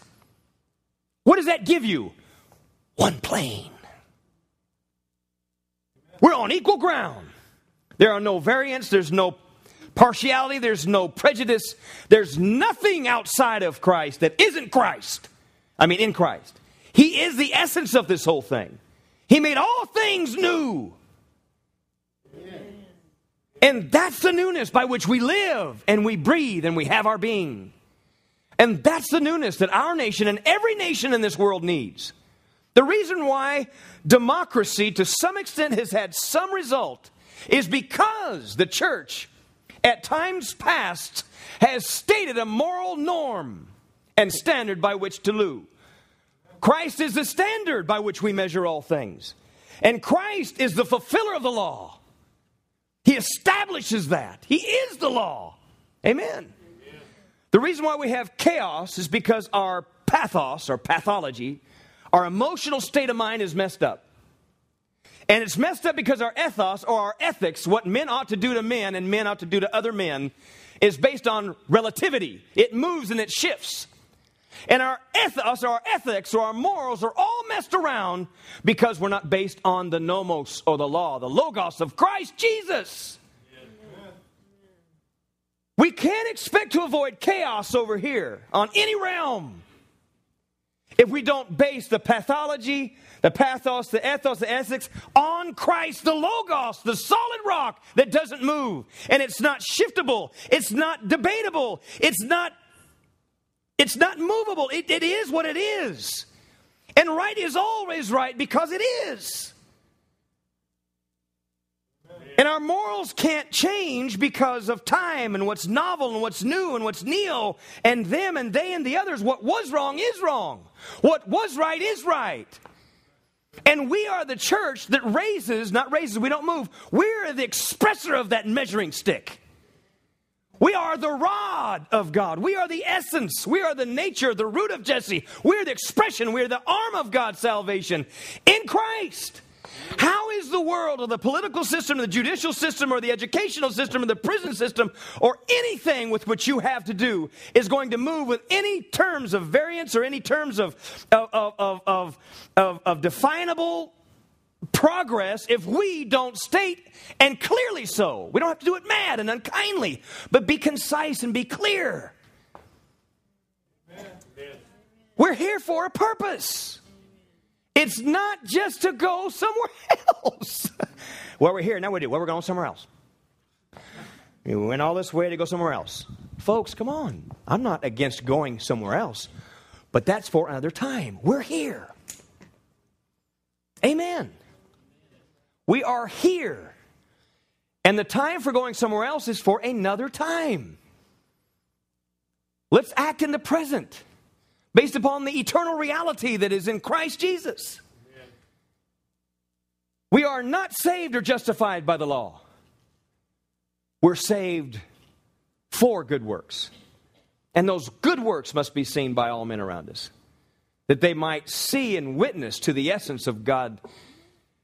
What does that give you? One plane. We're on equal ground. There are no variants, there's no partiality, there's no prejudice, there's nothing outside of Christ that isn't Christ. I mean, in Christ. He is the essence of this whole thing. He made all things new. And that's the newness by which we live and we breathe and we have our being. And that's the newness that our nation and every nation in this world needs. The reason why democracy, to some extent, has had some result is because the church, at times past, has stated a moral norm and standard by which to live. Christ is the standard by which we measure all things. And Christ is the fulfiller of the law. He establishes that. He is the law. Amen. Amen. The reason why we have chaos is because our pathos, or pathology, our emotional state of mind is messed up. And it's messed up because our ethos, or our ethics, what men ought to do to men and men ought to do to other men, is based on relativity. It moves and it shifts. And our ethos, or our ethics, or our morals are all messed around because we're not based on the nomos or the law, the logos of Christ Jesus. We can't expect to avoid chaos over here on any realm if we don't base the pathology, the pathos, the ethos, the ethics on Christ, the Logos, the solid rock that doesn't move. And it's not shiftable, it's not debatable, it's not it's not movable. It, it is what it is. And right is always right because it is. And our morals can't change because of time and what's novel and what's new and what's neo and them and they and the others. What was wrong is wrong. What was right is right. And we are the church that raises, not raises, we don't move. We're the expressor of that measuring stick. We are the rod of God. We are the essence. We are the nature, the root of Jesse. We are the expression. We are the arm of God's salvation in Christ. How is the world or the political system, or the judicial system, or the educational system, or the prison system, or anything with which you have to do is going to move with any terms of variance or any terms of, of, of, of, of, definable progress if we don't state and clearly so. We don't have to do it mad and unkindly, but be concise and be clear. Amen. We're here for a purpose. It's not just to go somewhere else. well, we're here, now we do. Well, we're going somewhere else. We went all this way to go somewhere else. Folks, come on. I'm not against going somewhere else, but that's for another time. We're here. Amen. We are here. And the time for going somewhere else is for another time. Let's act in the present based upon the eternal reality that is in Christ Jesus. Amen. We are not saved or justified by the law. We're saved for good works. And those good works must be seen by all men around us, that they might see and witness to the essence of God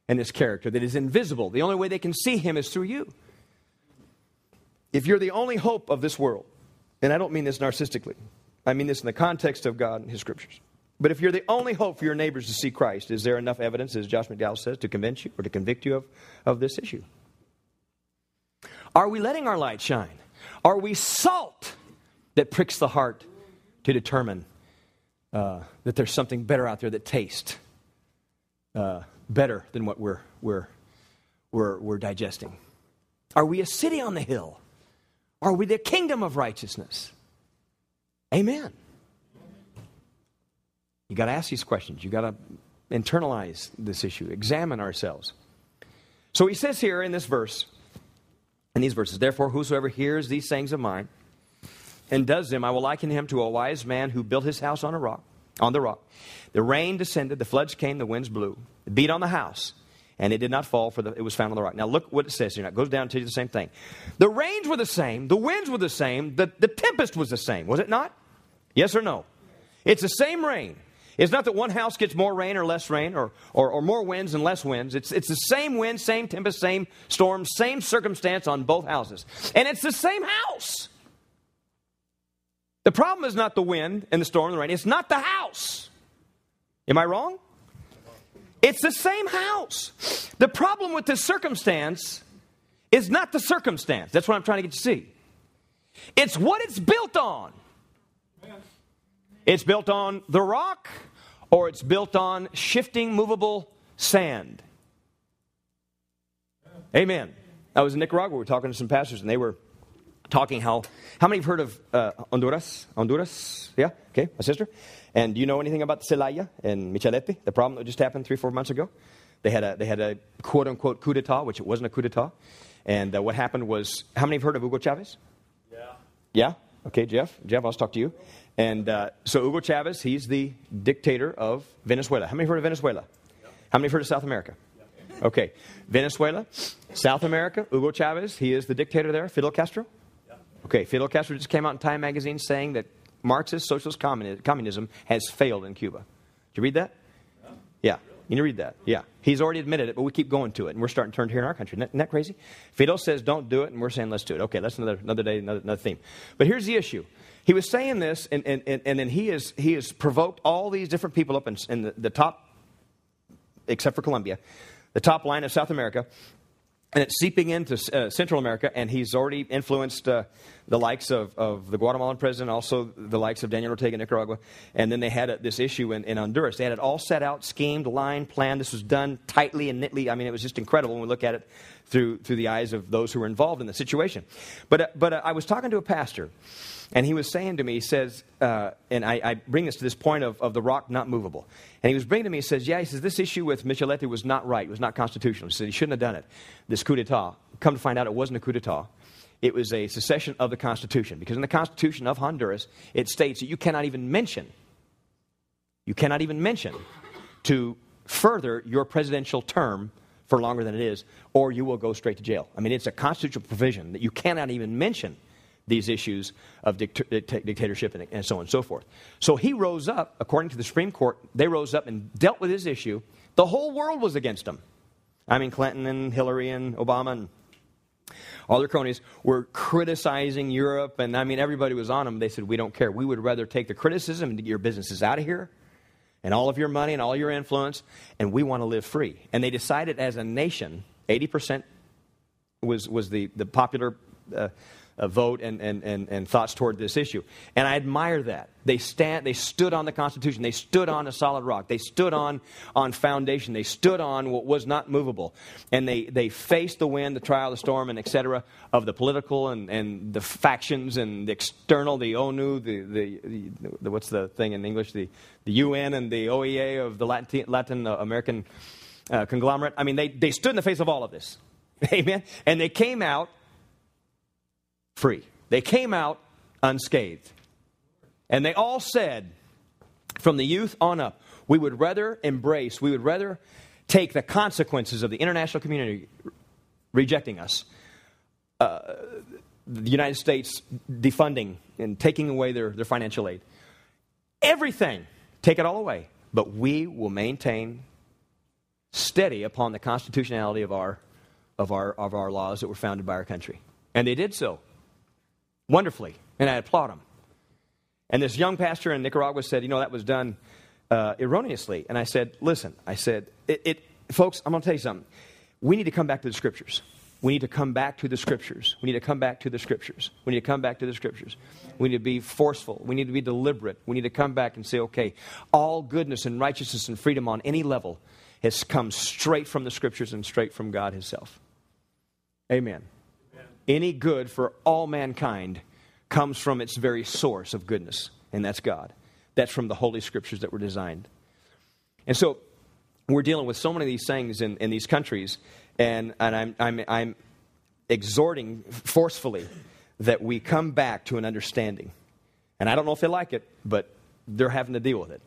and his character that is invisible. The only way they can see him is through you. If you're the only hope of this world, and I don't mean this narcissically, I mean this in the context of God and his scriptures. But if you're the only hope for your neighbors to see Christ, is there enough evidence, as Josh McDowell says, to convince you or to convict you of, of this issue? Are we letting our light shine? Are we salt that pricks the heart to determine uh, that there's something better out there that tastes? Uh, better than what we're, we're, we're, we're digesting? Are we a city on the hill? Are we the kingdom of righteousness? Amen. You got to ask these questions. You got to internalize this issue, examine ourselves. So he says here in this verse, in these verses, therefore, whosoever hears these sayings of mine and does them, I will liken him to a wise man who built his house on a rock, on the rock. The rain descended, the floods came, the winds blew, it beat on the house, and it did not fall, for the, it was found on the rock. Now look what it says here. Now it goes down to you the same thing. The rains were the same, the winds were the same, the, the tempest was the same, was it not? Yes or no? It's the same rain. It's not that one house gets more rain or less rain or, or, or, more winds and less winds. It's, it's the same wind, same tempest, same storm, same circumstance on both houses. And it's the same house. The problem is not the wind and the storm and the rain, it's not the house. Am I wrong? It's the same house. The problem with this circumstance is not the circumstance. That's what I'm trying to get you to see. It's what it's built on. It's built on the rock or it's built on shifting, movable sand. Amen. I was in Nicaragua. We were talking to some pastors, and they were talking how. How many have heard of uh, Honduras? Honduras? Yeah? Okay, my sister. And do you know anything about Zelaya and Micheletti, the problem that just happened three, four months ago? They had a, they had a quote unquote coup d'etat, which it wasn't a coup d'etat. And uh, what happened was, how many have heard of Hugo Chavez? Yeah. Yeah? Okay, Jeff. Jeff, I'll talk to you. And uh, so Hugo Chavez, he's the dictator of Venezuela. How many heard of Venezuela? How many have heard of South America? Okay. Venezuela, South America, Hugo Chavez, he is the dictator there. Fidel Castro? Okay, Fidel Castro just came out in Time magazine saying that Marxist socialist communism has failed in Cuba. Did you read that? Yeah. You need to read that. Yeah. He's already admitted it, but we keep going to it, and we're starting to turn here in our country. Isn't that crazy? Fidel says don't do it, and we're saying let's do it. Okay, that's another, another day, another, another theme. But here's the issue. He was saying this, and, and, and, and then he, is, he has provoked all these different people up in, in the, the top, except for Colombia, the top line of South America, and it's seeping into uh, Central America, and he's already influenced uh, the likes of, of the Guatemalan president, also the likes of Daniel Ortega in Nicaragua. And then they had a, this issue in, in, Honduras. They had it all set out, schemed, lined, planned. This was done tightly and neatly. I mean, it was just incredible when we look at it through, through the eyes of those who were involved in the situation. But, uh, but uh, I was talking to a pastor, and he was saying to me, he says, uh, and I, I, bring this to this point of, of the rock not movable. And he was bringing to me, he says, yeah, he says, this issue with Micheletti was not right. It was not constitutional. He said he shouldn't have done it. This coup d'etat. Come to find out, it wasn't a coup d'etat. It was a secession of the Constitution. Because in the Constitution of Honduras, it states that you cannot even mention, you cannot even mention to further your presidential term for longer than it is, or you will go straight to jail. I mean, it's a constitutional provision that you cannot even mention these issues of dict- dictatorship and, and so on and so forth. So he rose up, according to the Supreme Court, they rose up and dealt with his issue. The whole world was against him. I mean, Clinton and Hillary and Obama and all their cronies were criticizing Europe, and I mean, everybody was on them. They said, We don't care. We would rather take the criticism and get your businesses out of here and all of your money and all your influence, and we want to live free. And they decided as a nation, 80% was, was the, the popular uh, vote and, and, and, and thoughts toward this issue. And I admire that. They, stand, they stood on the Constitution. They stood on a solid rock. They stood on, on foundation. They stood on what was not movable. And they, they faced the wind, the trial, the storm, and etc. of the political and, and the factions and the external, the ONU, the, the, the, the what's the thing in English, the, the UN and the OEA of the Latin, Latin American uh, conglomerate. I mean, they, they stood in the face of all of this. Amen? And they came out free. They came out unscathed. And they all said, from the youth on up, we would rather embrace, we would rather take the consequences of the international community rejecting us, uh, the United States defunding and taking away their, their financial aid. Everything, take it all away. But we will maintain steady upon the constitutionality of our, of our, of our laws that were founded by our country. And they did so wonderfully, and I applaud him. And this young pastor in Nicaragua said, You know, that was done uh, erroneously. And I said, Listen, I said, it, it, folks, I'm going to tell you something. We need to come back to the scriptures. We need to come back to the scriptures. We need to come back to the scriptures. We need to come back to the scriptures. We need to be forceful. We need to be deliberate. We need to come back and say, okay, all goodness and righteousness and freedom on any level has come straight from the scriptures and straight from God Himself. Amen any good for all mankind comes from its very source of goodness, and that's God. That's from the Holy Scriptures that were designed. And so we're dealing with so many of these things in, in these countries, and, and I'm, I'm, I'm exhorting forcefully that we come back to an understanding. And I don't know if they like it, but they're having to deal with it.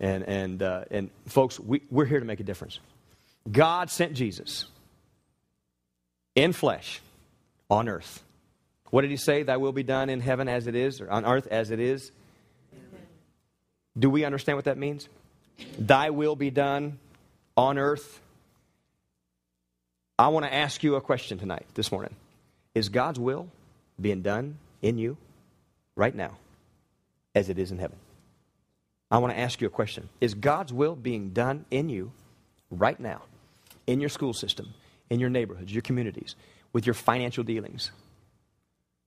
And, and, uh, and folks, we, we're here to make a difference. God sent Jesus in flesh on earth. What did he say? Thy will be done in heaven as it is, or on earth as it is? Do we understand what that means? Thy will be done on earth. I want to ask you a question tonight, this morning. Is God's will being done in you right now as it is in heaven? I want to ask you a question. Is God's will being done in you right now, in your school system, in your neighborhoods, your communities? With your financial dealings,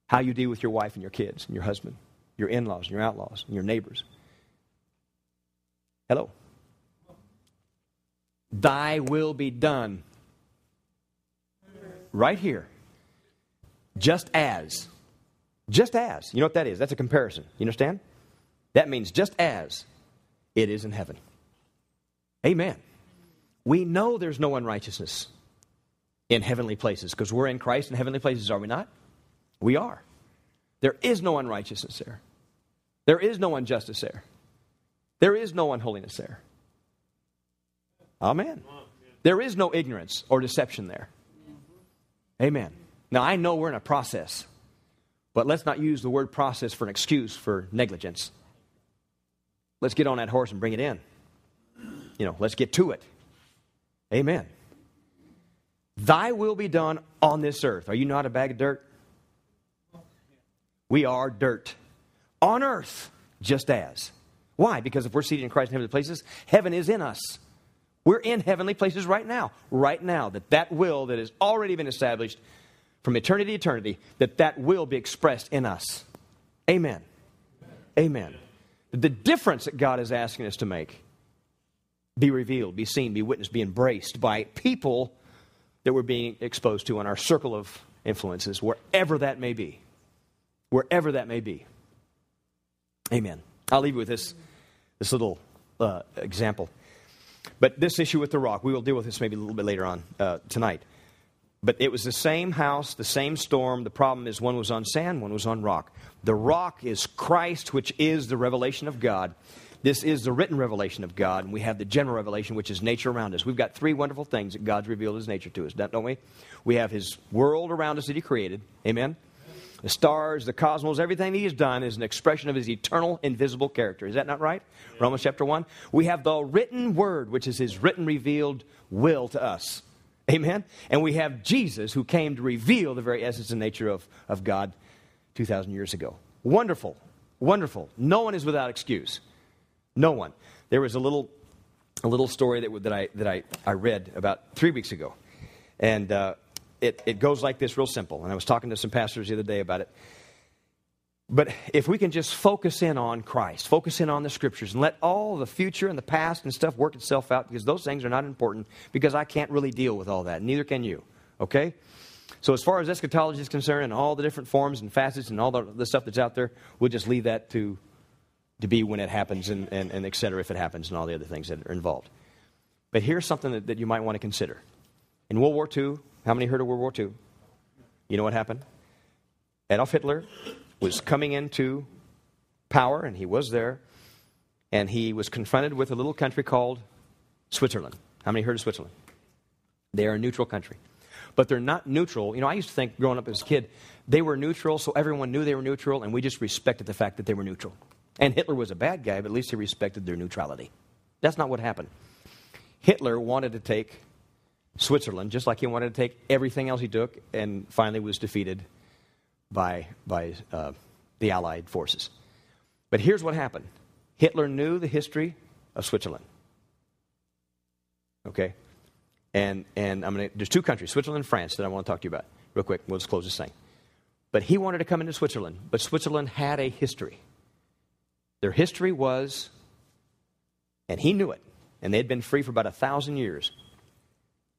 how you deal with your wife and your kids and your husband, your in laws and your outlaws and your neighbors. Hello. Thy will be done. Right here. Just as. Just as. You know what that is? That's a comparison. You understand? That means just as it is in heaven. Amen. We know there's no unrighteousness in heavenly places because we're in Christ in heavenly places, are we not? We are. There is no unrighteousness there. There is no injustice there. There is no unholiness there. Amen. There is no ignorance or deception there. Amen. Now, I know we're in a process, but let's not use the word process for an excuse for negligence. Let's get on that horse and bring it in. You know, let's get to it. Amen. Thy will be done on this earth. Are you not a bag of dirt? We are dirt. On earth, just as. Why? Because if we're seated in Christ in heavenly places, heaven is in us. We're in heavenly places right now. Right now, that that will that has already been established from eternity to eternity, that that will be expressed in us. Amen. Amen. The difference that God is asking us to make be revealed, be seen, be witnessed, be embraced by people that we're being exposed to in our circle of influences, wherever that may be. Wherever that may be. Amen. I'll leave you with this, this little uh, example. But this issue with the rock, we will deal with this maybe a little bit later on uh, tonight. But it was the same house, the same storm. The problem is one was on sand, one was on rock. The rock is Christ, which is the revelation of God. This is the written revelation of God, and we have the general revelation, which is nature around us. We've got three wonderful things that God's revealed His nature to us, don't we? We have His world around us that He created. Amen? The stars, the cosmos, everything He has done is an expression of His eternal, invisible character. Is that not right? Yeah. Romans chapter 1. We have the written word, which is His written, revealed will to us. Amen? And we have Jesus, who came to reveal the very essence and nature of, of God 2,000 years ago. Wonderful. Wonderful. No one is without excuse. No one. There was a little, a little story that, that, I, that I, I read about three weeks ago. And uh, it, it goes like this, real simple. And I was talking to some pastors the other day about it. But if we can just focus in on Christ, focus in on the scriptures, and let all the future and the past and stuff work itself out, because those things are not important, because I can't really deal with all that. Neither can you. Okay? So, as far as eschatology is concerned, and all the different forms and facets and all the, the stuff that's out there, we'll just leave that to to be when it happens and, and, and et cetera, if it happens, and all the other things that are involved. But here's something that, that you might want to consider. In World War II, how many heard of World War II? You know what happened? Adolf Hitler was coming into power, and he was there, and he was confronted with a little country called Switzerland. How many heard of Switzerland? They are a neutral country. But they're not neutral. You know, I used to think growing up as a kid, they were neutral, so everyone knew they were neutral, and we just respected the fact that they were neutral. And Hitler was a bad guy, but at least he respected their neutrality. That's not what happened. Hitler wanted to take Switzerland just like he wanted to take everything else he took, and finally was defeated by, by uh, the Allied forces. But here's what happened Hitler knew the history of Switzerland. Okay? And, and I'm gonna, there's two countries, Switzerland and France, that I want to talk to you about real quick. We'll just close this thing. But he wanted to come into Switzerland, but Switzerland had a history. Their history was, and he knew it, and they had been free for about a thousand years.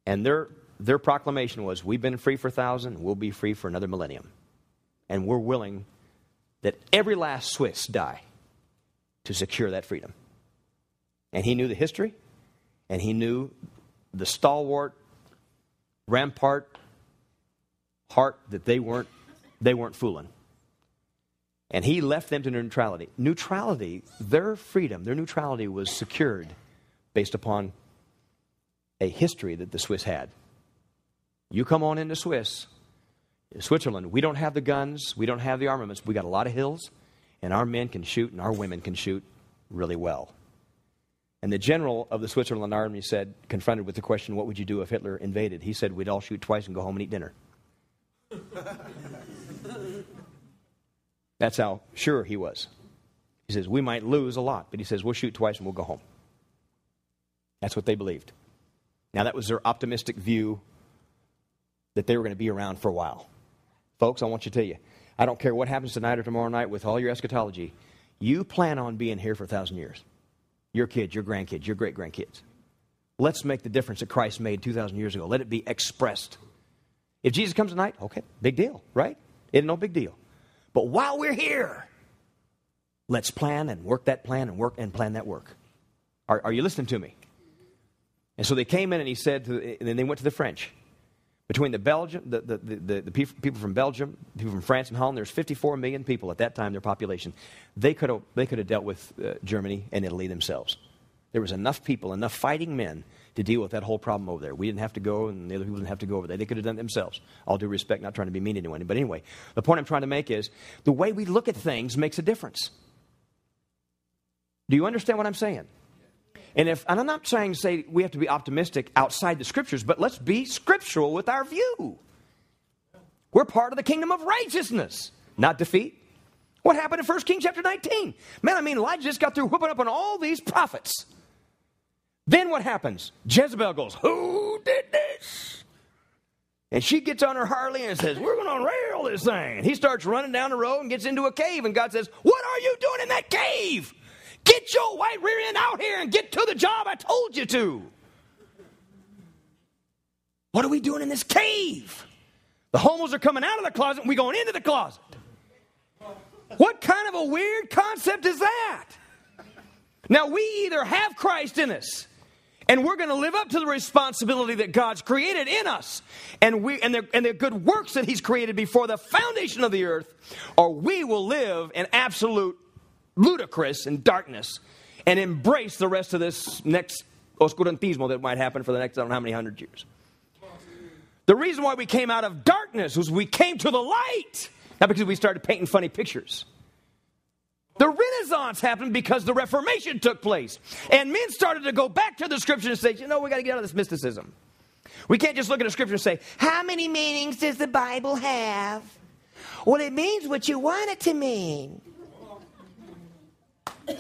And their, their proclamation was, We've been free for a thousand, we'll be free for another millennium. And we're willing that every last Swiss die to secure that freedom. And he knew the history, and he knew the stalwart, rampart heart that they weren't, they weren't fooling. And he left them to neutrality. Neutrality, their freedom, their neutrality was secured based upon a history that the Swiss had. You come on into Swiss, Switzerland, we don't have the guns, we don't have the armaments, we got a lot of hills, and our men can shoot and our women can shoot really well. And the general of the Switzerland army said, confronted with the question, What would you do if Hitler invaded? He said, We'd all shoot twice and go home and eat dinner. That's how sure he was. He says, We might lose a lot, but he says, We'll shoot twice and we'll go home. That's what they believed. Now, that was their optimistic view that they were going to be around for a while. Folks, I want you to tell you, I don't care what happens tonight or tomorrow night with all your eschatology, you plan on being here for a thousand years. Your kids, your grandkids, your great grandkids. let's make the difference that Christ made 2,000 years ago. Let it be expressed. If Jesus comes tonight, okay, big deal, right? It's no big deal. But while we're here, let's plan and work that plan and work and plan that work. Are, are you listening to me? And so they came in and he said, the, and then they went to the French. Between the Belgium, the, the, the, the, people from Belgium, people from France and Holland, there's 54 million people at that time, their population. They could have, they could have dealt with uh, Germany and Italy themselves. There was enough people, enough fighting men to deal with that whole problem over there. We didn't have to go, and the other people didn't have to go over there. They could have done it themselves. All due respect, not trying to be mean to anyone. But anyway, the point I'm trying to make is the way we look at things makes a difference. Do you understand what I'm saying? And if and I'm not saying say we have to be optimistic outside the scriptures, but let's be scriptural with our view. We're part of the kingdom of righteousness, not defeat. What happened in 1 Kings chapter 19? Man, I mean, Elijah just got through whooping up on all these prophets. Then what happens? Jezebel goes, Who did this? And she gets on her Harley and says, We're going to unrail this thing. He starts running down the road and gets into a cave, and God says, What are you doing in that cave? Get your white rear end out here and get to the job I told you to. What are we doing in this cave? The homos are coming out of the closet and we going into the closet. What kind of a weird concept is that? Now, we either have Christ in us and we're going to live up to the responsibility that God's created in us and, we, and, the, and the good works that He's created before the foundation of the earth, or we will live in absolute ludicrous and darkness and embrace the rest of this next oscurantismo that might happen for the next I don't know how many hundred years. The reason why we came out of darkness was we came to the light, not because we started painting funny pictures. The Renaissance happened because the Reformation took place. And men started to go back to the scripture and say, you know, we got to get out of this mysticism. We can't just look at a scripture and say, how many meanings does the Bible have? Well, it means what you want it to mean. We're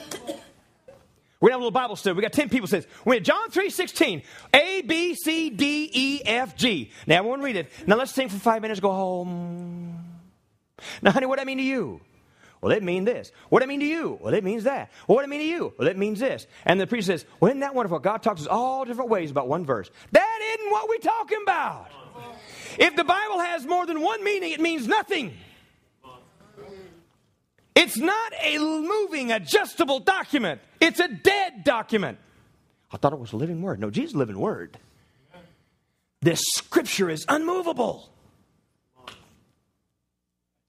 gonna have a little Bible study. We got 10 people says, we had John 3 16, A, B, C, D, E, F, G. Now everyone read it. Now let's sing for five minutes, go home. Now, honey, what do I mean to you? Well, it means this. What do I mean to you? Well, it means that. Well, what do I mean to you? Well, it means this. And the priest says, Well, isn't that wonderful? God talks us all different ways about one verse. That isn't what we're talking about. If the Bible has more than one meaning, it means nothing. It's not a moving, adjustable document. It's a dead document. I thought it was a living word. No, Jesus is a living word. This scripture is unmovable.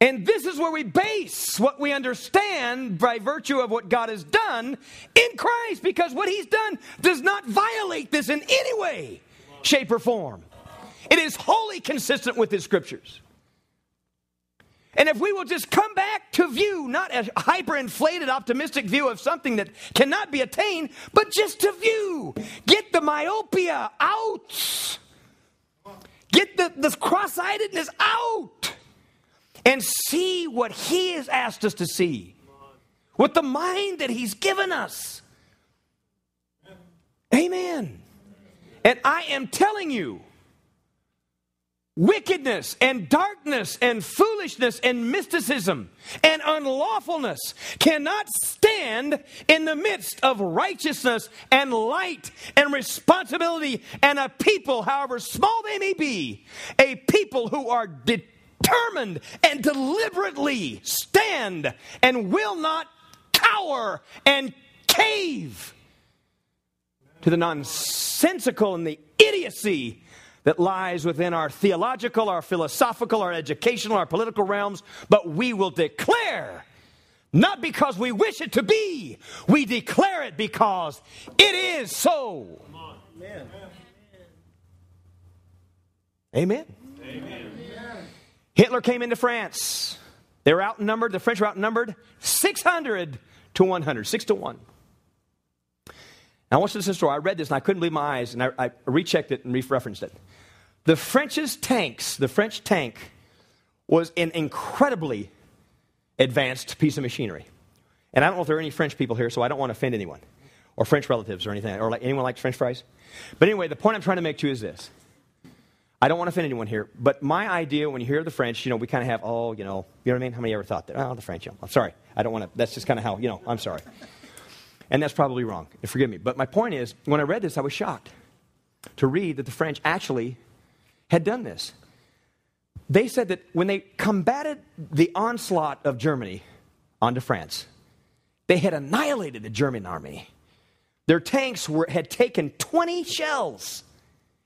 And this is where we base what we understand by virtue of what God has done in Christ, because what He's done does not violate this in any way, shape, or form. It is wholly consistent with His scriptures. And if we will just come back to view, not a hyperinflated, optimistic view of something that cannot be attained, but just to view, get the myopia out, get the, the cross eyedness out, and see what He has asked us to see with the mind that He's given us. Amen. And I am telling you, wickedness and darkness and foolishness and mysticism and unlawfulness cannot stand in the midst of righteousness and light and responsibility and a people, however small they may be, a people who are determined and deliberately stand and will not cower and cave to the nonsensical and the idiocy that lies within our theological, our philosophical, our educational, our political realms, but we will declare, not because we wish it to be, we declare it because it is so. Amen. Amen. Amen. Hitler came into France. They were outnumbered, the French were outnumbered 600 to 100, 6 to 1. Now, I want you to listen to the story. I read this and I couldn't believe my eyes, and I, I rechecked it and re referenced it. The French's tanks, the French tank, was an incredibly advanced piece of machinery. And I don't know if there are any French people here, so I don't want to offend anyone, or French relatives or anything, or like anyone likes French fries. But anyway, the point I'm trying to make to you is this. I don't want to offend anyone here, but my idea when you hear the French, you know, we kind of have, oh, you know, you know what I mean? How many ever thought that? Oh, the French, I'm sorry. I don't want to, that's just kind of how, you know, I'm sorry. And that's probably wrong. Forgive me. But my point is, when I read this, I was shocked. to read that the French actually had done this. They said that when they combated the onslaught of Germany onto France, they had annihilated the German army. Their tanks were, had taken 20 shells,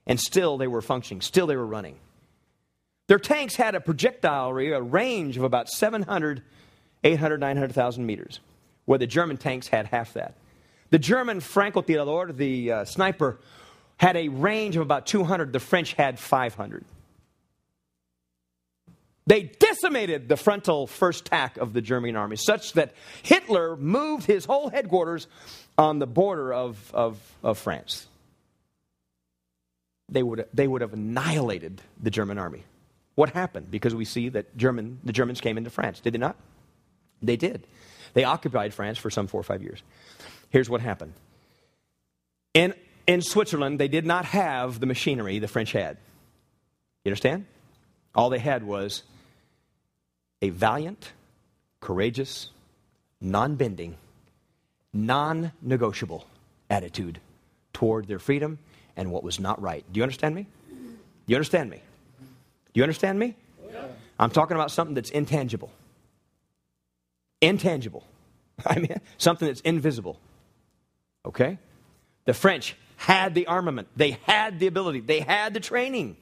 and still they were functioning, still they were running. Their tanks had a projectile a range of about 700, 800, 900,000 meters, where the German tanks had half that. The German Francotirador, the uh, sniper, had a range of about 200. The French had 500. They decimated the frontal first attack of the German army, such that Hitler moved his whole headquarters on the border of, of, of France. They would, they would have annihilated the German army. What happened? Because we see that German, the Germans came into France. Did they not? They did. They occupied France for some four or five years. Here's what happened. In, in Switzerland, they did not have the machinery the French had. You understand? All they had was a valiant, courageous, non bending, non negotiable attitude toward their freedom and what was not right. Do you understand me? Do you understand me? Do you understand me? Yeah. I'm talking about something that's intangible. Intangible. I mean, something that's invisible. Okay? The French had the armament, they had the ability, they had the training,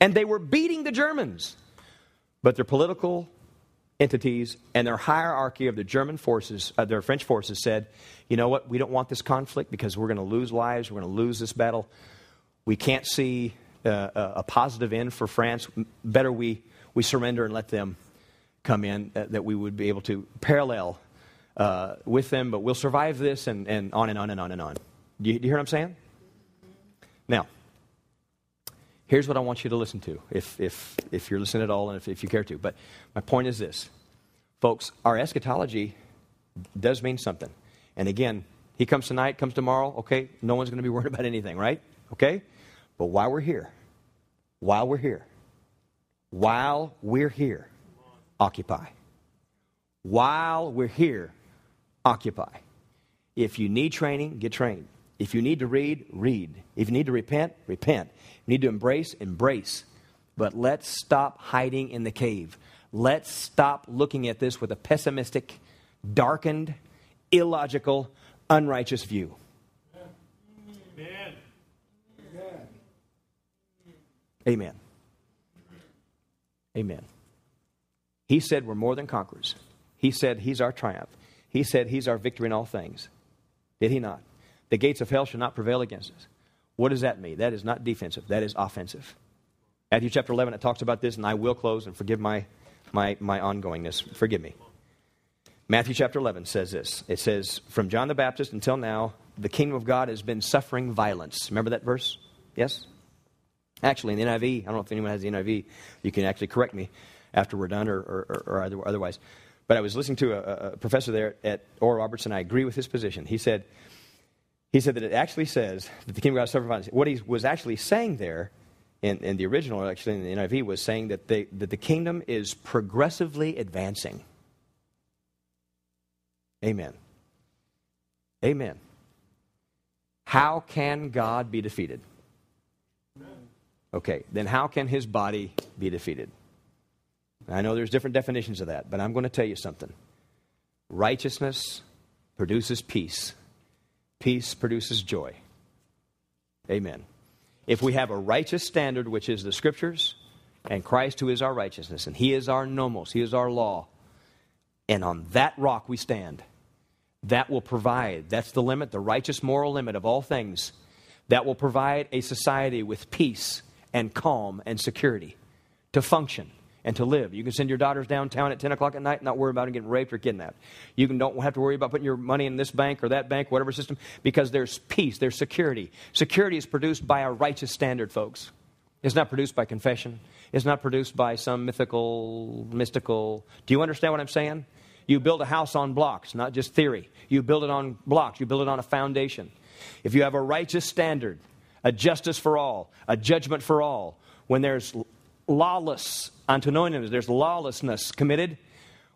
and they were beating the Germans. But their political entities and their hierarchy of the German forces, uh, their French forces said, you know what, we don't want this conflict because we're going to lose lives, we're going to lose this battle. We can't see uh, a positive end for France. Better we, we surrender and let them come in, uh, that we would be able to parallel uh, with them, but we'll survive this and, and on and on and on and on. Do you, do you hear what I'm saying? Now, Here's what I want you to listen to, if, if, if you're listening at all and if, if you care to. But my point is this folks, our eschatology does mean something. And again, he comes tonight, comes tomorrow, okay? No one's going to be worried about anything, right? Okay? But while we're here, while we're here, while we're here, occupy. While we're here, occupy. If you need training, get trained. If you need to read, read. If you need to repent, repent. If you need to embrace, embrace. But let's stop hiding in the cave. Let's stop looking at this with a pessimistic, darkened, illogical, unrighteous view. Amen. Amen. Amen. He said we're more than conquerors. He said he's our triumph. He said he's our victory in all things. Did he not? The gates of hell shall not prevail against us. What does that mean? That is not defensive, that is offensive. Matthew chapter 11, it talks about this, and I will close and forgive my, my, my ongoingness. Forgive me. Matthew chapter 11 says this it says, From John the Baptist until now, the kingdom of God has been suffering violence. Remember that verse? Yes? Actually, in the NIV, I don't know if anyone has the NIV, you can actually correct me after we're done or, or, or otherwise. But I was listening to a, a professor there at Oral Roberts, and I agree with his position. He said, he said that it actually says that the kingdom of God suffered violence. What he was actually saying there in, in the original, or actually in the NIV, was saying that, they, that the kingdom is progressively advancing. Amen. Amen. How can God be defeated? Okay, then how can his body be defeated? I know there's different definitions of that, but I'm going to tell you something. Righteousness produces peace Peace produces joy. Amen. If we have a righteous standard, which is the scriptures, and Christ, who is our righteousness, and He is our nomos, He is our law, and on that rock we stand, that will provide, that's the limit, the righteous moral limit of all things, that will provide a society with peace and calm and security to function and to live. You can send your daughters downtown at 10 o'clock at night and not worry about them getting raped or kidnapped. You can, don't have to worry about putting your money in this bank or that bank, whatever system, because there's peace, there's security. Security is produced by a righteous standard, folks. It's not produced by confession. It's not produced by some mythical, mystical. Do you understand what I'm saying? You build a house on blocks, not just theory. You build it on blocks, you build it on a foundation. If you have a righteous standard, a justice for all, a judgment for all, when there's lawless antinomians, there's lawlessness committed.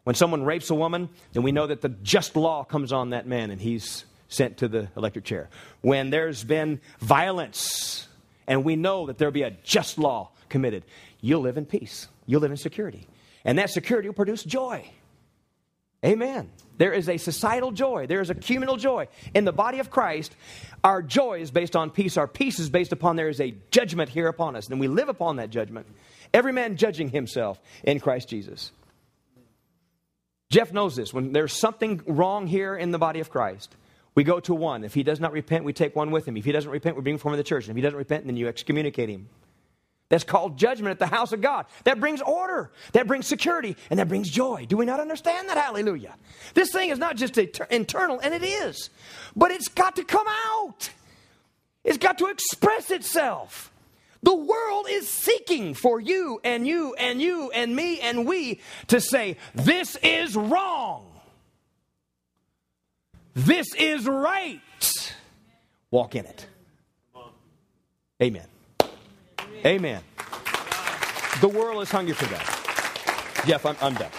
When someone rapes a woman, then we know that the just law comes on that man and he's sent to the electric chair. When there's been violence and we know that there'll be a just law committed, you'll live in peace. You'll live in security. And that security will produce joy. Amen. There is a societal joy. There is a communal joy. In the body of Christ, our joy is based on peace. Our peace is based upon there is a judgment here upon us. And we live upon that judgment. Every man judging himself in Christ Jesus. Jeff knows this. When there's something wrong here in the body of Christ, we go to one. If he does not repent, we take one with him. If he doesn't repent, we bring him from the church. And if he doesn't repent, then you excommunicate him. That's called judgment at the house of God. That brings order, that brings security, and that brings joy. Do we not understand that? Hallelujah. This thing is not just internal, and it is, but it's got to come out, it's got to express itself. The world is seeking for you and you and you and me and we to say, This is wrong. This is right. Walk in it. Amen. Amen. The world is hungry for that. Jeff, I'm, I'm done.